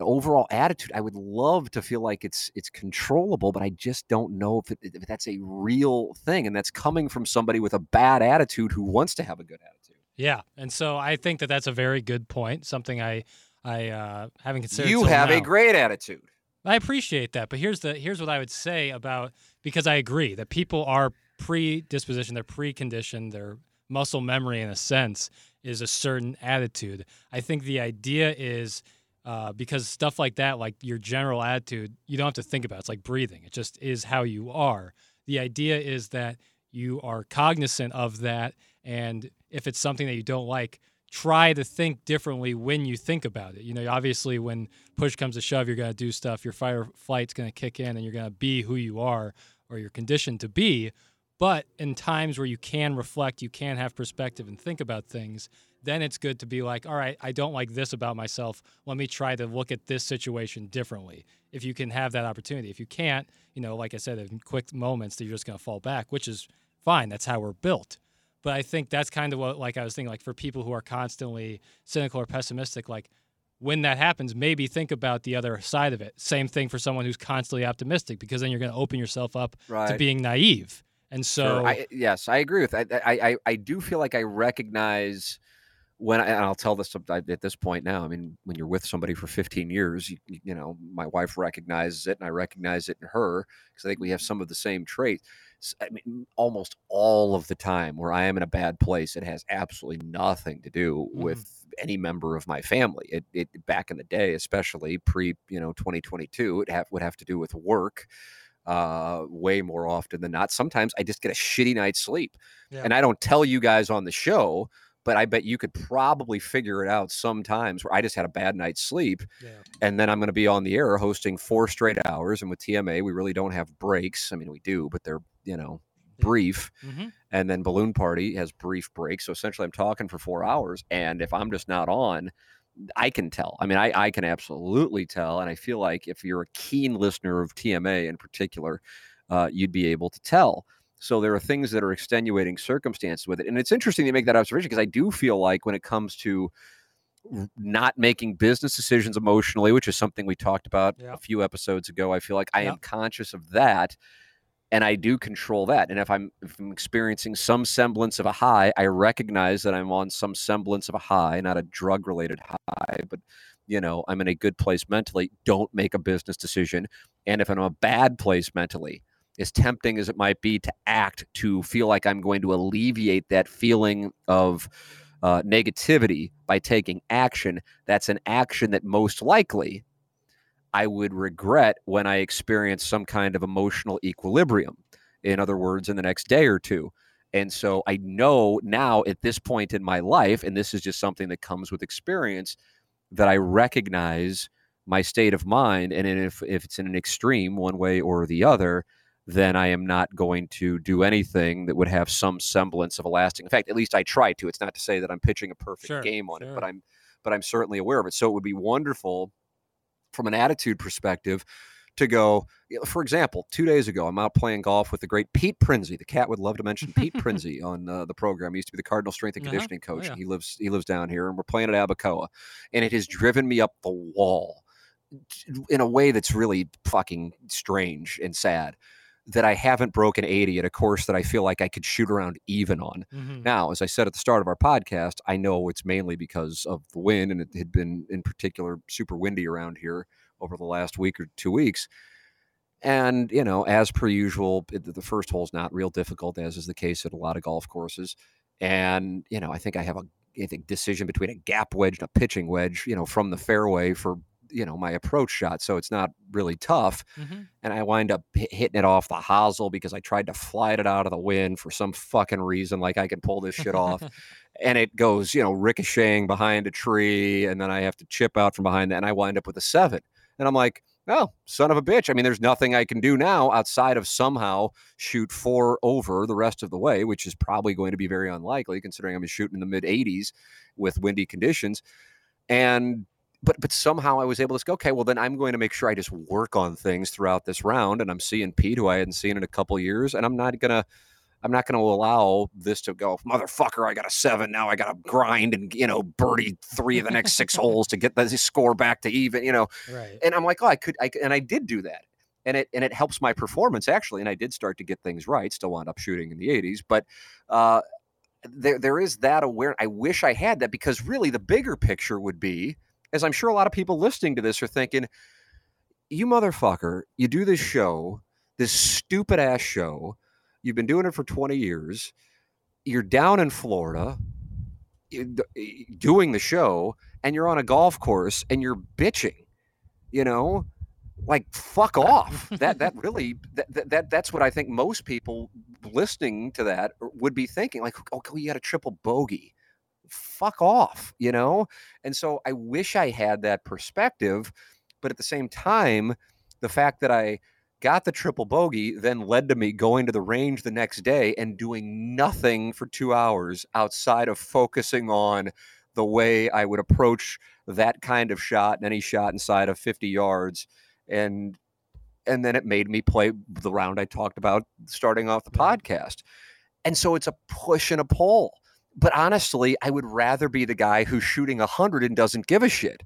S1: overall attitude, I would love to feel like it's it's controllable, but I just don't know if, it, if that's a real thing, and that's coming from somebody with a bad attitude who wants to have a good attitude.
S2: Yeah, and so I think that that's a very good point. Something I I uh, haven't considered.
S1: you have a great attitude.
S2: I appreciate that, but here's the here's what I would say about because I agree that people are predisposition, they're preconditioned, their muscle memory in a sense is a certain attitude. I think the idea is uh, because stuff like that, like your general attitude, you don't have to think about. It's like breathing; it just is how you are. The idea is that you are cognizant of that, and if it's something that you don't like, try to think differently when you think about it. You know, obviously, when push comes to shove, you're going to do stuff. Your fight or flight's going to kick in, and you're going to be who you are or you're conditioned to be. But in times where you can reflect, you can have perspective and think about things, then it's good to be like, all right, I don't like this about myself. Let me try to look at this situation differently. If you can have that opportunity. If you can't, you know, like I said, in quick moments you're just going to fall back, which is fine. That's how we're built. But I think that's kind of what, like I was thinking, like for people who are constantly cynical or pessimistic, like when that happens, maybe think about the other side of it. Same thing for someone who's constantly optimistic, because then you're going to open yourself up to being naive. And so,
S1: Sure. I, yes, I agree with that. I, I, I do feel like I recognize when I, and I'll tell this at this point now. I mean, when you're with somebody for 15 years, you you know, my wife recognizes it, and I recognize it in her because I think we have some of the same traits. I mean, almost all of the time where I am in a bad place, it has absolutely nothing to do
S2: Mhm.
S1: with any member of my family. It, it back in the day, especially pre, you know, 2022, it have, would have to do with work uh, way more often than not. Sometimes I just get a shitty night's sleep.
S2: Yeah.
S1: And I don't tell you guys on the show, but I bet you could probably figure it out sometimes where I just had a bad night's sleep.
S2: yeah.
S1: And then I'm going to be on the air hosting four straight hours. And with TMA, we really don't have breaks. I mean, we do, but they're, you know,
S2: Yeah.
S1: brief.
S2: hmm
S1: And then Balloon Party has brief breaks. So essentially, I'm talking for four hours. And if I'm just not on, I can tell. I mean, I, I can absolutely tell. And I feel like if you're a keen listener of TMA in particular, uh, you'd be able to tell. So there are things that are extenuating circumstances with it. And it's interesting to make that observation because I do feel like when it comes to not making business decisions emotionally, which is something we talked about
S2: Yeah.
S1: a few episodes ago. I feel like I am conscious of that and I do control that. And if I'm if I'm experiencing some semblance of a high, I recognize that I'm on some semblance of a high, not a drug related high, but you know, I'm in a good place mentally. Don't make a business decision. And if I'm a bad place mentally, as tempting as it might be to act to feel like I'm going to alleviate that feeling of uh, negativity by taking action, that's an action that most likely I would regret when I experience some kind of emotional equilibrium. In other words, in the next day or two. And so I know now at this point in my life, and this is just something that comes with experience, that I recognize my state of mind. And if, if it's in an extreme, one way or the other, then I am not going to do anything that would have some semblance of a lasting effect. At least I try to. It's not to say that I'm pitching a perfect
S2: Sure,
S1: game on it, but. I'm but I'm certainly aware of it. So it would be wonderful from an attitude perspective to go. For example, two days ago, I'm out playing golf with the great Pete Prinzi. The cat would love to mention Pete Prinzi on uh, the program. He used to be the Cardinal strength and
S2: Uh-huh.
S1: conditioning
S2: Oh,
S1: coach.
S2: yeah.
S1: He lives he lives down here, and we're playing at Abacoa, and it has driven me up the wall in a way that's really fucking strange and sad that I haven't broken 80 at a course that I feel like I could shoot around even on.
S2: Mhm.
S1: Now, as I said at the start of our podcast, I know it's mainly because of the wind, and it had been in particular super windy around here over the last week or two weeks. And, you know, as per usual, it- the first hole's not real difficult, as is the case at a lot of golf courses. And, you know, I think I have a I think decision between a gap wedge and a pitching wedge, you know, from the fairway for, you know, my approach shot. So it's not really tough
S2: Mhm.
S1: and I wind up hit- hitting it off the hosel because I tried to flight it out of the wind for some fucking reason, like I can pull this shit off, and it goes, you know, ricocheting behind a tree, and then I have to chip out from behind that, and I wind up with a seven, and I'm like, oh, son of a bitch. I mean, there's nothing I can do now outside of somehow shoot four over the rest of the way, which is probably going to be very unlikely considering I'm shooting in the mid 80s with windy conditions, and but but somehow I was able to go, okay, well then I'm going to make sure I just work on things throughout this round. And I'm seeing Pete, who I hadn't seen in a couple years, and I'm not gonna I'm not gonna allow this to go, motherfucker, I got a seven. Now I gotta grind and you know, birdie three of the next six holes to get the score back to even, you know.
S2: Right.
S1: And I'm like, oh, I could I and I did do that. And it and it helps my performance actually. And I did start to get things right. Still wound up shooting in the 80s, but uh there there is that aware. I wish I had that because really the bigger picture would be, as I'm sure a lot of people listening to this are thinking, you motherfucker, you do this show, this stupid ass show. You've been doing it for 20 years. You're down in Florida eh, eh, doing the show, and you're on a golf course and you're bitching. You know, like fuck uh, off. that that really that, that that that's what I think most people listening to that uh, would be thinking. Like, oh, okay, you got a triple bogey. Fuck off. You know. And so I wish I had that perspective, but at the same time, the fact that I got the triple bogey then led to me going to the range the next day and doing nothing for two hours outside of focusing on the way I would approach that kind of shot and any shot inside of 50 yards. And and then it made me play the round I talked about starting off the podcast. And so it's a push and a pull. But honestly, I would rather be the guy who's shooting 100 and doesn't give a shit.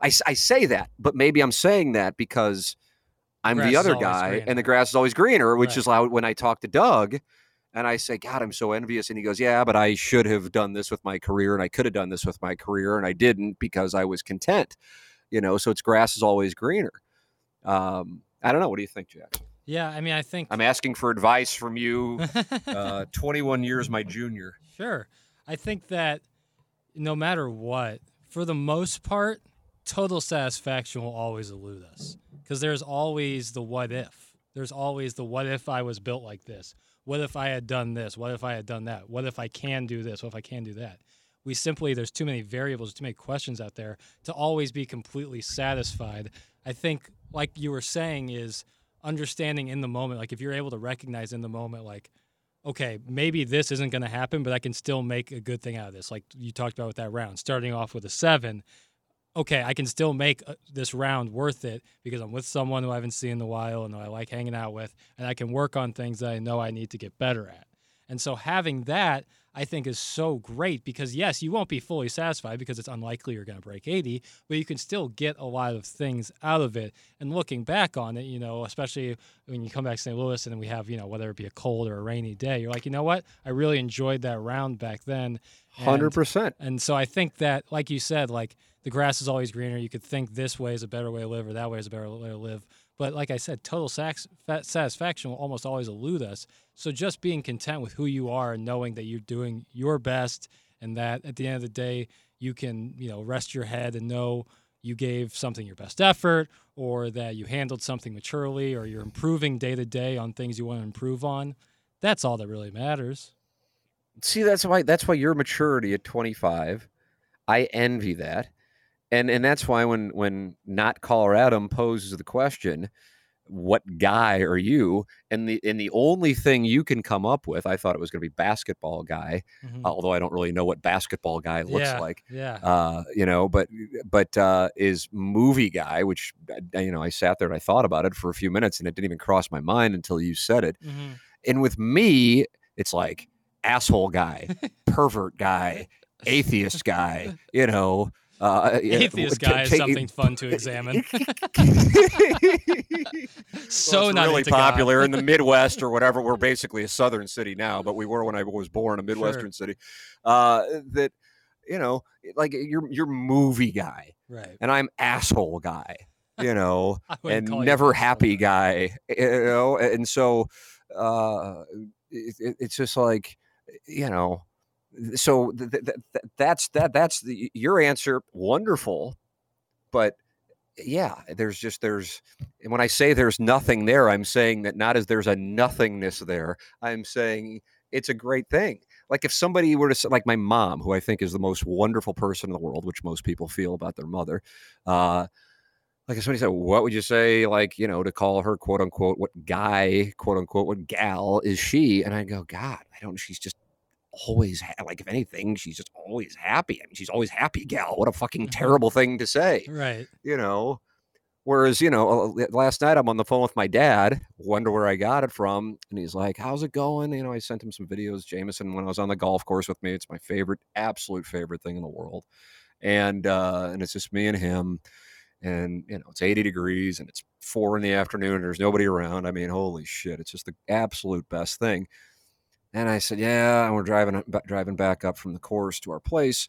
S1: I, I say that, but maybe I'm saying that because I'm
S2: Grass
S1: the other guy and the grass is always greener, which
S2: Right.
S1: is like when I talk to Doug and I say, God, I'm so envious. And he goes, Yeah, but I should have done this with my career and I could have done this with my career and I didn't because I was content. You know, so it's grass is always greener. Um, I don't know. What do you think, Jack?
S2: yeah. I mean, I think.
S1: I'm asking for advice from you, uh, 21 years my junior.
S2: Sure. I think that no matter what, for the most part, total satisfaction will always elude us because there's always the what if. There's always the what if I was built like this? What if I had done this? What if I had done that? What if I can do this? What if I can do that? We simply, there's too many variables, too many questions out there to always be completely satisfied. I think, like you were saying, is understanding in the moment, like if you're able to recognize in the moment, like, okay, maybe this isn't going to happen, but I can still make a good thing out of this. Like you talked about with that round, starting off with a seven. Okay, I can still make uh, this round worth it because I'm with someone who I haven't seen in a while and I like hanging out with, and I can work on things that I know I need to get better at. And so having that, I think is so great because yes, you won't be fully satisfied because it's unlikely you're going to break 80, but you can still get a lot of things out of it. And looking back on it, you know, especially when you come back to St. Louis and we have, you know, whether it be a cold or a rainy day, you're like, you know what? I really enjoyed that round back then.
S1: Hundred percent.
S2: And so I think that, like you said, like the grass is always greener. You could think this way is a better way to live or that way is a better way to live. But like I said, total sax- satisfaction will almost always elude us. So just being content with who you are and knowing that you're doing your best and that at the end of the day, you can, you know, rest your head and know you gave something your best effort or that you handled something maturely or you're improving day to day on things you want to improve on. That's all that really matters.
S1: See, that's why that's why your maturity at 25, I envy that and and that's why when when not Colorado poses the question, what guy are you? And the and the only thing you can come up with, I thought it was going to be basketball guy, mm-hmm. although I don't really know what basketball guy looks
S2: yeah,
S1: like.
S2: Yeah.
S1: Uh, you know, but but uh, is movie guy, which uh, you know, I sat there and I thought about it for a few minutes, and it didn't even cross my mind until you said it. Mm-hmm. And with me, it's like asshole guy, pervert guy, atheist guy. You know
S2: uh, Atheist guy is something fun to examine. so
S1: well,
S2: not
S1: really popular in the Midwest or whatever. We're basically a southern city now, but we were when I was born a midwestern sure. city. Uh, that you know, like you're you're movie guy,
S2: right?
S1: And I'm asshole guy, you know, and never happy guy, you know, and so uh, it, it's just like you know so th- th- th- that's that that's the, your answer wonderful but yeah there's just there's when i say there's nothing there i'm saying that not as there's a nothingness there i'm saying it's a great thing like if somebody were to like my mom who i think is the most wonderful person in the world which most people feel about their mother uh like if somebody said, what would you say, like, you know, to call her quote unquote, what guy, quote unquote, what gal is she? And I go, God, I don't, she's just always ha- like if anything she's just always happy i mean she's always happy gal what a fucking mm-hmm. terrible thing to say
S2: right.
S1: you know? Whereas you know last night i'm on the phone with my dad wonder where i got it from and he's like how's it going? You know i sent him some videos jameson when i was on the golf course with me it's my favorite absolute favorite thing in the world and uh and it's just me and him and you know it's 80 degrees and it's four in the afternoon and there's nobody around i mean holy shit it's just the absolute best thing and I said, yeah, and we're driving driving back up from the course to our place.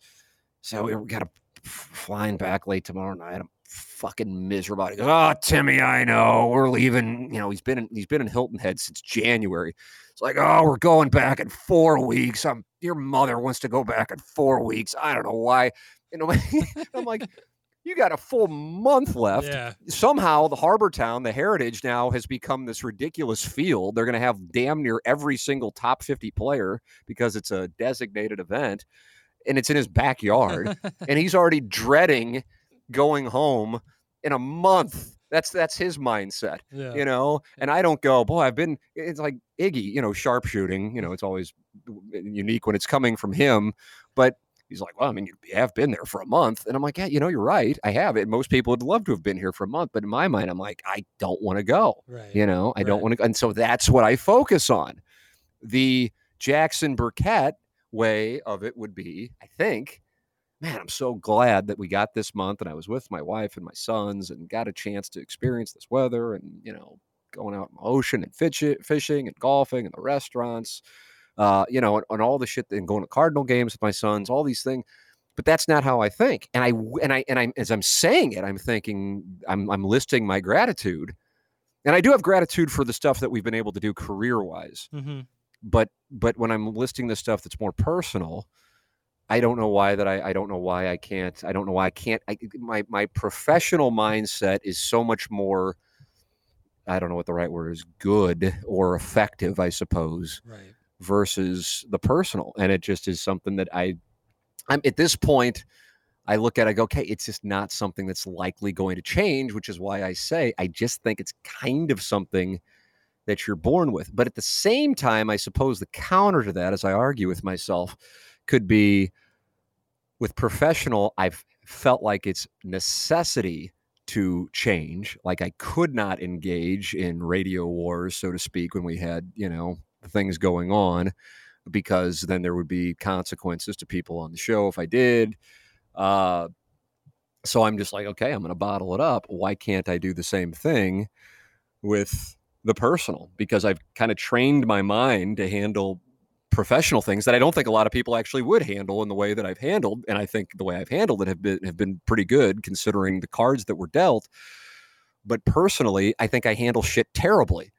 S1: So we got to flying back late tomorrow night. I'm fucking miserable. He goes, oh, Timmy, I know we're leaving. You know, he's been in, he's been in Hilton Head since January. It's like, oh, we're going back in four weeks. I'm your mother wants to go back in four weeks. I don't know why. You know, I'm like, you got a full month left.
S2: Yeah.
S1: Somehow, the Harbour Town, the Heritage now has become this ridiculous field. They're going to have damn near every single top 50 player because it's a designated event and it's in his backyard. and he's already dreading going home in a month. That's that's his mindset,
S2: yeah.
S1: you know. And I don't go, boy. I've been. It's like Iggy, you know, sharpshooting. You know, it's always unique when it's coming from him. But He's like, well, I mean, you have been there for a month. And I'm like, yeah, you know, you're right. I have it. Most people would love to have been here for a month. But in my mind, I'm like, I don't want to go.
S2: Right.
S1: You know, I
S2: right.
S1: don't want to. And so that's what I focus on. The Jackson Burkett way of it would be, I think, man, I'm so glad that we got this month and I was with my wife and my sons and got a chance to experience this weather and, you know, going out in the ocean and fishing and golfing and the restaurants uh, you know, and, all the shit and going to Cardinal games with my sons, all these things. But that's not how I think. And I and I and I as I'm saying it, I'm thinking I'm I'm listing my gratitude. And I do have gratitude for the stuff that we've been able to do career wise.
S2: Mm-hmm.
S1: But but when I'm listing the stuff that's more personal, I don't know why that I, I don't know why I can't I don't know why I can't I, my my professional mindset is so much more I don't know what the right word is good or effective I suppose
S2: right
S1: versus the personal. And it just is something that I, I'm at this point, I look at, I go, okay, it's just not something that's likely going to change, which is why I say I just think it's kind of something that you're born with. But at the same time, I suppose the counter to that, as I argue with myself, could be with professional, I've felt like it's necessity to change. Like I could not engage in radio wars, so to speak, when we had, you know, things going on. because then there would be consequences to people on the show if I did. Uh, so I'm just like, okay, I'm going to bottle it up. Why can't I do the same thing with the personal? Because I've kind of trained my mind to handle professional things that I don't think a lot of people actually would handle in the way that I've handled, and I think the way I've handled it have been have been pretty good considering the cards that were dealt. But personally, I think I handle shit terribly.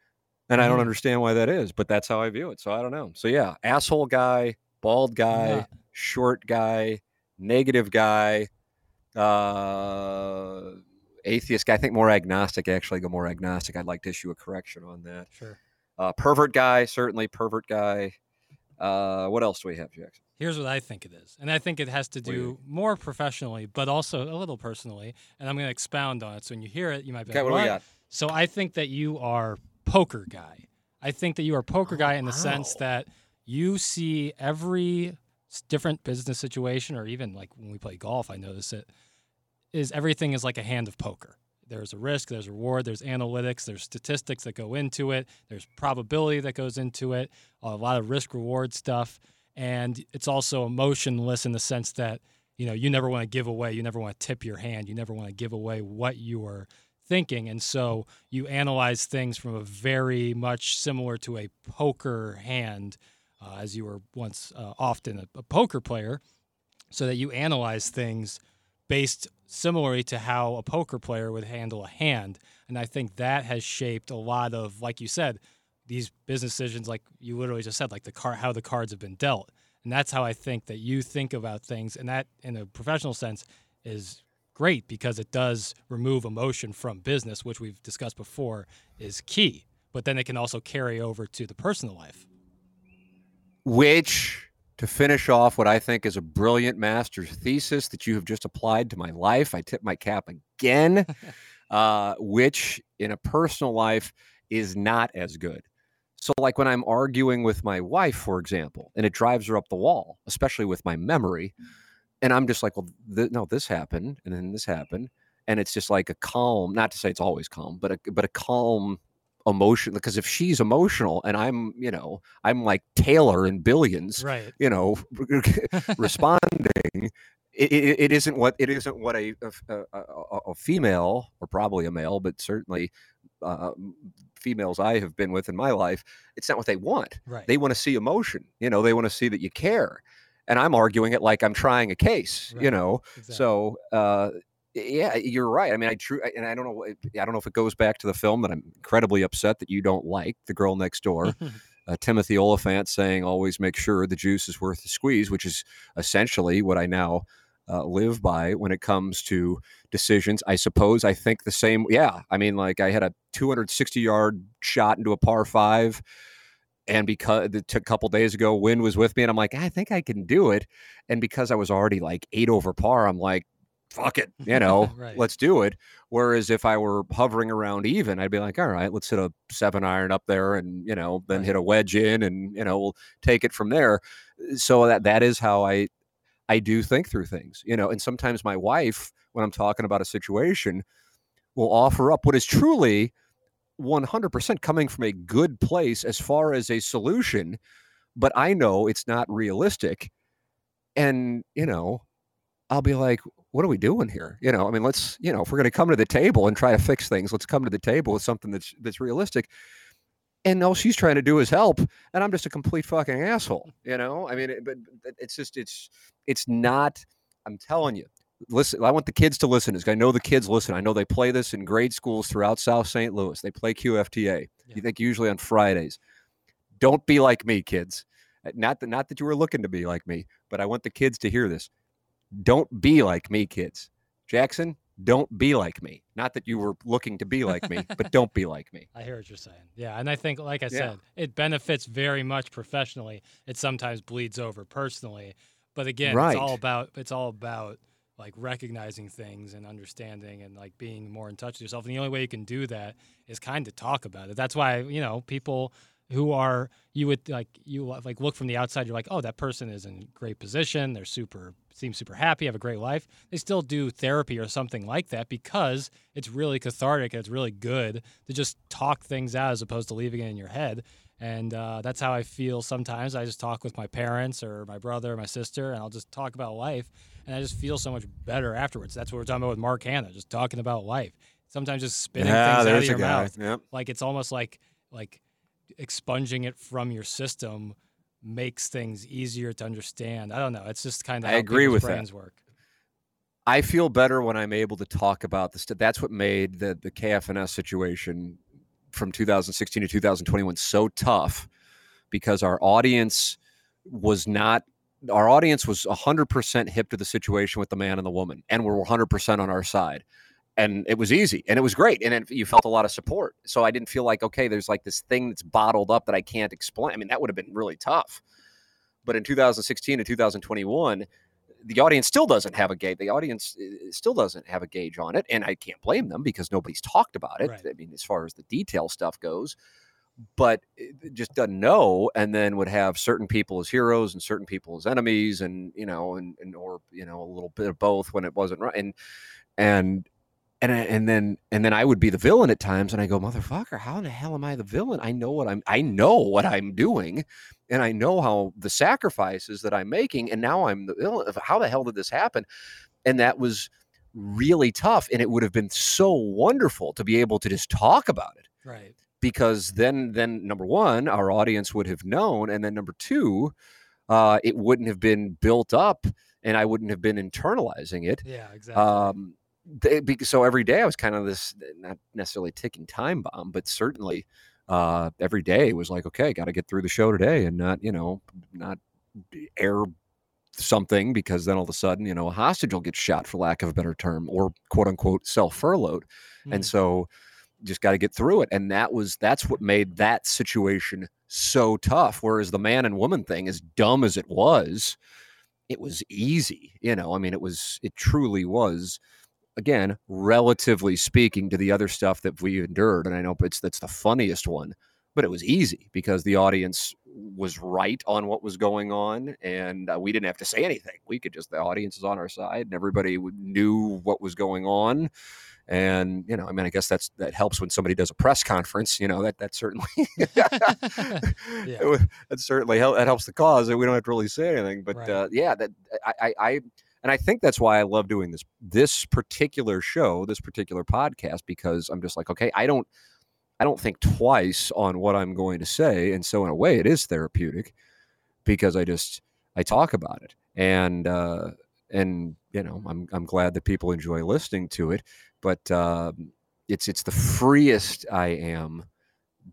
S1: And I don't
S2: Mhm.
S1: understand why that is, but that's how I view it. So I don't know. So yeah, asshole guy, bald guy,
S2: Yeah.
S1: short guy, negative guy, uh atheist guy. I think more agnostic, actually go more agnostic. I'd like to issue a correction on that.
S2: Sure.
S1: Uh pervert guy, certainly pervert guy. Uh what else do we have, Jackson?
S2: Here's what I think it is. And I think it has to
S1: do
S2: more professionally, but also a little personally. And I'm going to expound on it. So when you hear it, you might be
S1: Okay,
S2: like,
S1: what do we
S2: "What?"
S1: got?
S2: So I think that you are poker guy. I think that you are poker
S1: Oh,
S2: guy in the oh,
S1: sense
S2: that you see every different business situation, or even like when we play golf, I notice it is everything is like a hand of poker. There's a risk, there's a reward, there's analytics, there's statistics that go into it, there's probability that goes into it, a lot of risk reward stuff, and it's also emotionless in the sense that you know you never want to give away, you never want to tip your hand, you never want to give away what you are thinking, and so you analyze things from a very much similar to a poker hand, uh, as you were once uh, often a, a poker player, so that you analyze things based similarly to how a poker player would handle a hand. And I think that has shaped a lot of, like you said, these business decisions, like you literally just said, like the car, how the cards have been dealt. And that's how I think that you think about things. And that, in a professional sense, is great because it does remove emotion from business, which we've discussed before is key. But then it can also carry over to the personal life.
S1: which to finish off what I think is a brilliant master's thesis that you have just applied to my life. I tip my cap again, uh, which in a personal life is not as good. So, like when I'm arguing with my wife, for example, and it drives her up the wall, especially with my memory, and I'm just like, well, th- no, this happened, and then this happened, and it's just like a calm. Not to say it's always calm, but a but a calm emotion. Because if she's emotional and I'm, you know, I'm like Taylor in Billions,
S2: Right.
S1: you know, responding. It, it, it isn't what it isn't what a a, a, a- female or probably a male, but certainly uh, females I have been with in my life. It's not what they want.
S2: Right.
S1: They want to see emotion. You know, they want to see that you care. And I'm arguing it like I'm trying a case. You know,
S2: Exactly.
S1: so uh, yeah, you're right. I mean, I true, and I don't know. I don't know if it goes back to the film that I'm incredibly upset that you don't like, The Girl Next Door. uh, Timothy Olyphant saying, "Always make sure the juice is worth the squeeze," which is essentially what I now uh, live by when it comes to decisions. I suppose I think the same. Yeah, I mean, like I had a 260 yard shot into a par five. And because it took a couple days ago, wind was with me, and I'm like, I think I can do it. And because I was already like eight over par, I'm like, fuck it, you know,
S2: Right.
S1: let's do it. Whereas if I were hovering around even, I'd be like, all right, let's hit a seven iron up there and, you know, then
S2: Right.
S1: hit a wedge in and, you know, we'll take it from there. So that that is how I I do think through things, you know, and sometimes my wife, when I'm talking about a situation, will offer up what is truly 100% coming from a good place as far as a solution, but I know it's not realistic. And, you know, I'll be like, what are we doing here? You know, I mean, let's, you know, if we're going to come to the table and try to fix things, let's come to the table with something that's that's realistic. And all she's trying to do is help, and I'm just a complete fucking asshole. You know, I mean, it, but it's just it's it's not. I'm telling you, listen. I want the kids to listen. Because I know the kids listen. I know they play this in grade schools throughout South St. Louis. They play QFTA.
S2: Yeah.
S1: You think usually on Fridays. Don't be like me, kids. Uh, Not that not that you were looking to be like me, but I want the kids to hear this. Don't be like me, kids. Jackson, don't be like me. Not that you were looking to be like me, but don't be like me.
S2: I hear what you're saying. Yeah, and I think, like I
S1: Yeah.
S2: said, it benefits very much professionally. It sometimes bleeds over personally, but again,
S1: Right.
S2: it's all about it's all about like recognizing things and understanding and like being more in touch with yourself. And the only way you can do that is kind of talk about it. That's why you know people who are you would like you like look from the outside. You're like, oh, that person is in great position. They're super seem super happy, have a great life. They still do therapy or something like that because it's really cathartic and it's really good to just talk things out as opposed to leaving it in your head. And uh, that's how I feel sometimes. I just talk with my parents or my brother or my sister, and I'll just talk about life. And I just feel so much better afterwards. That's what we're talking about with Mark Hannah, just talking about life. Sometimes just spitting
S1: yeah,
S2: things out of your
S1: guy.
S2: mouth.
S1: Yep.
S2: Like it's almost like like expunging it from your system makes things easier to understand. I don't know. It's just kind of
S1: I
S2: how
S1: agree with that.
S2: work.
S1: I feel better when I'm able to talk about this. That's what made the the KFNS situation from 2016 to 2021 so tough because our audience was not our audience was 100% hip to the situation with the man and the woman and were 100% on our side and it was easy and it was great and it, you felt a lot of support so i didn't feel like okay there's like this thing that's bottled up that i can't explain i mean that would have been really tough but in 2016 and 2021 the audience still doesn't have a gauge. The audience uh, still doesn't have a gauge on it, and I can't blame them because nobody's talked about it.
S2: Right.
S1: I mean, as far as the detail stuff goes, but just doesn't know, and then would have certain people as heroes and certain people as enemies, and you know, and, and or you know, a little bit of both when it wasn't right, and and and and then and then I would be the villain at times, and I go, motherfucker, how in the hell am I the villain? I know what I'm, I know what I'm doing, and I know how the sacrifices that I'm making, and now I'm the villain. How the hell did this happen? And that was really tough, and it would have been so wonderful to be able to just talk about it
S2: Right.
S1: Because then then number one our audience would have known and then number two uh, it wouldn't have been built up and i wouldn't have been internalizing it
S2: Yeah, exactly.
S1: um, they, so every day i was kind of this not necessarily ticking time bomb but certainly uh, every day was like okay got to get through the show today and not you know not air something because then all of a sudden you know a hostage will get shot for lack of a better term or quote unquote self furloughed and
S2: Mm.
S1: so just got to get through it and that was that's what made that situation so tough whereas the man and woman thing as dumb as it was it was easy you know i mean it was it truly was again relatively speaking to the other stuff that we endured and i know it's that's the funniest one but it was easy because the audience was right on what was going on and uh, we didn't have to say anything. We could just the audience is on our side and everybody knew what was going on and you know i mean i guess that's that helps when somebody does a press conference you know that that certainly
S2: Yeah.
S1: that certainly that helps the cause and we don't have to really say anything but
S2: Right.
S1: uh, yeah that I, I i and i think that's why i love doing this this particular show this particular podcast because i'm just like okay i don't i don't think twice on what i'm going to say and so in a way it is therapeutic because i just i talk about it and uh and you know i'm i'm glad that people enjoy listening to it but um it's it's the freest i am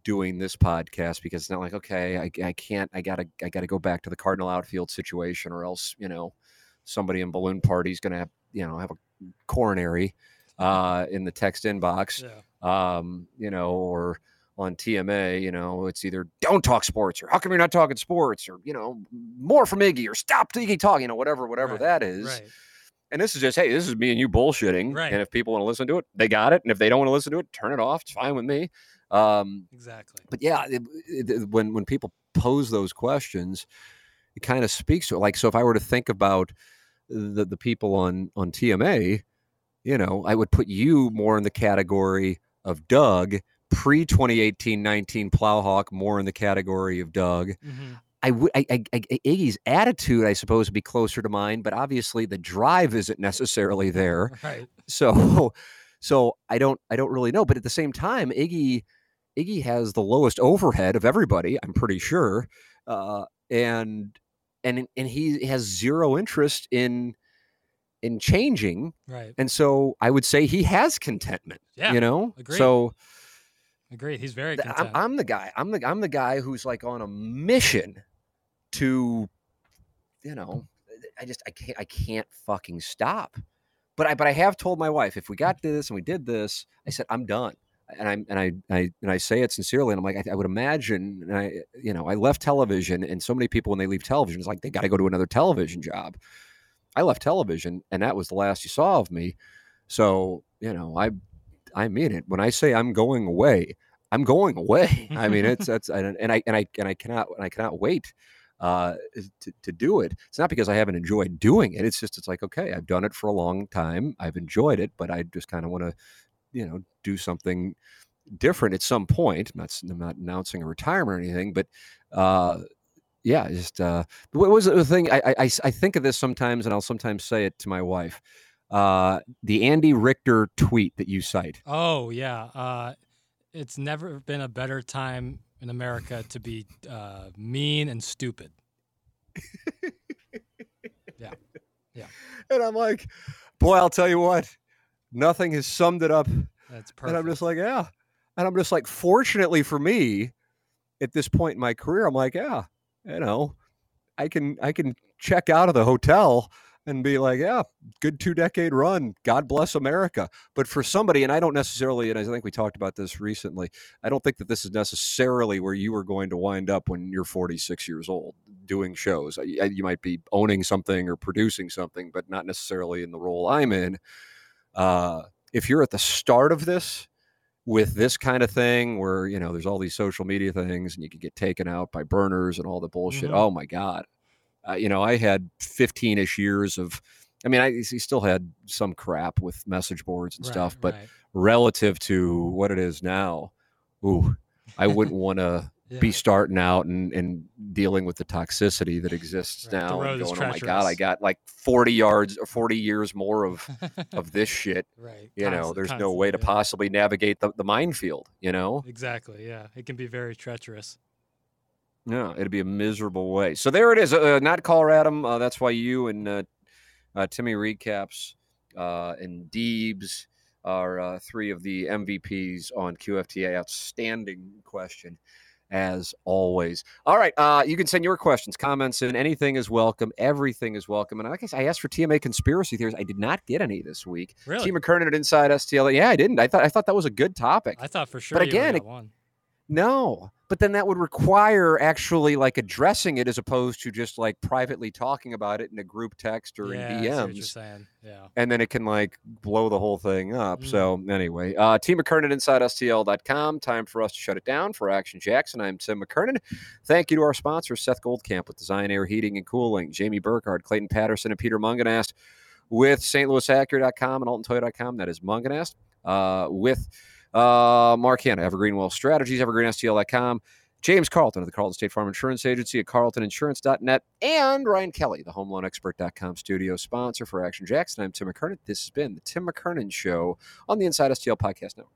S1: doing this podcast because it's not like okay I, I can't i gotta i gotta go back to the cardinal outfield situation or else you know somebody in balloon party is gonna have you know have a coronary uh in the text inbox
S2: yeah.
S1: um you know or on tma you know it's either don't talk sports or how come you're not talking sports or you know more from iggy or stop iggy talking you know whatever whatever
S2: Right,
S1: that is
S2: Right.
S1: And this is just hey this is me and you bullshitting
S2: Right.
S1: and if people want to listen to it they got it and if they don't want to listen to it turn it off it's fine with me um
S2: Exactly.
S1: but yeah, it, it, when when people pose those questions, it kind of speaks to it. Like, so if I were to think about the the people on on TMA, you know, I would put you more in the category of Doug. Pre 2018-19 Plowhawk, more in the category of Doug.
S2: hmm
S1: I would I, I, I, Iggy's attitude, I suppose, would be closer to mine, but obviously the drive isn't necessarily there
S2: Right.
S1: so so i don't i don't really know but at the same time iggy iggy has the lowest overhead of everybody i'm pretty sure uh and and and he has zero interest in in changing
S2: Right.
S1: and so i would say he has contentment
S2: Yeah.
S1: you know
S2: agreed.
S1: so
S2: Agreed. He's very
S1: I'm,
S2: content.
S1: I'm the guy i'm the i'm the guy who's like on a mission to you know i just i can't i can't fucking stop. But i but i have told my wife if we got to this and we did this i said i'm done. And i'm and i, I and i say it sincerely and i'm like I, I would imagine and i you know i left television and so many people when they leave television it's like they got to go to another television job. I left television and that was the last you saw of me. So you know i i mean it. When i say i'm going away i'm going away. I mean it's that's and, and i and i and i cannot and i cannot wait uh to, to do it it's not because i haven't enjoyed doing it it's just it's like okay i've done it for a long time i've enjoyed it but i just kind of want to you know do something different at some point. I'm not, I'm not announcing a retirement or anything, but uh, yeah, just uh, what was the thing? I, I I think of this sometimes, and I'll sometimes say it to my wife. Uh, the Andy Richter tweet that you cite.
S2: Oh yeah, uh, it's never been a better time in America to be uh, mean and stupid. yeah, yeah.
S1: And I'm like, boy, I'll tell you what, nothing has summed it up.
S2: That's perfect.
S1: And I'm just like, yeah. And I'm just like, fortunately for me, at this point in my career, I'm like, yeah, you know, I can I can check out of the hotel and be like, yeah, good two decade run. God bless America. But for somebody, and I don't necessarily, and I think we talked about this recently, I don't think that this is necessarily where you are going to wind up when you're 46 years old doing shows. You might be owning something or producing something, but not necessarily in the role I'm in. Uh, if you're at the start of this, with this kind of thing where you know there's all these social media things and you can get taken out by burners and all the bullshit
S2: Mhm.
S1: oh my god uh, you know i had 15ish years of i mean i he still had some crap with message boards and
S2: Right,
S1: stuff but
S2: right.
S1: relative to what it is now ooh i wouldn't want to
S2: Yeah.
S1: be starting out and, and dealing with the toxicity that exists
S2: Right,
S1: now and going oh my god i got like 40 yards or 40 years more of of this shit
S2: right.
S1: you know
S2: constant-
S1: there's no way to possibly navigate the, the minefield you know
S2: Exactly. Yeah, it can be very treacherous.
S1: Yeah it'd be a miserable way so there it is uh, not colorado uh, that's why you and uh, uh, timmy recaps uh, and deebs are uh, three of the mvps on qfta outstanding question as always all right uh, you can send your questions comments and anything is welcome everything is welcome and like i said, i asked for tma conspiracy theories i did not get any this week
S2: Really?
S1: T. McKernan at Inside STL. Yeah, I didn't. I thought I thought that was a good topic.
S2: I thought for sure.
S1: But again,
S2: got
S1: it-
S2: one.
S1: No, but then that would require actually like addressing it as opposed to just like privately talking about it in a group text or
S2: yeah,
S1: in
S2: I see what
S1: DMs.
S2: saying. Yeah.
S1: And then it can like blow the whole thing up.
S2: Mm.
S1: So anyway, uh Team McKernan inside STL.com. Time for us to shut it down for Action Jackson. I'm Tim McKernan. Thank you to our sponsors, Seth Goldcamp with Design Aire Heating and Cooling, Jamie Burkhardt, Clayton Patterson, and Peter Mungenast with St. Louis Acura.com and AltonToyota.com. That is Mungenast. Uh, with uh, Mark Hannah, Evergreen Wealth Strategies, EvergreenSTL.com. James Carlton of the Carlton State Farm Insurance Agency at carltoninsurance.net, and Ryan Kelley, the HomeLoanExpert.com studio sponsor for Action Jackson. I'm Tim McKernan. This has been the Tim McKernan Show on the Inside STL Podcast Network.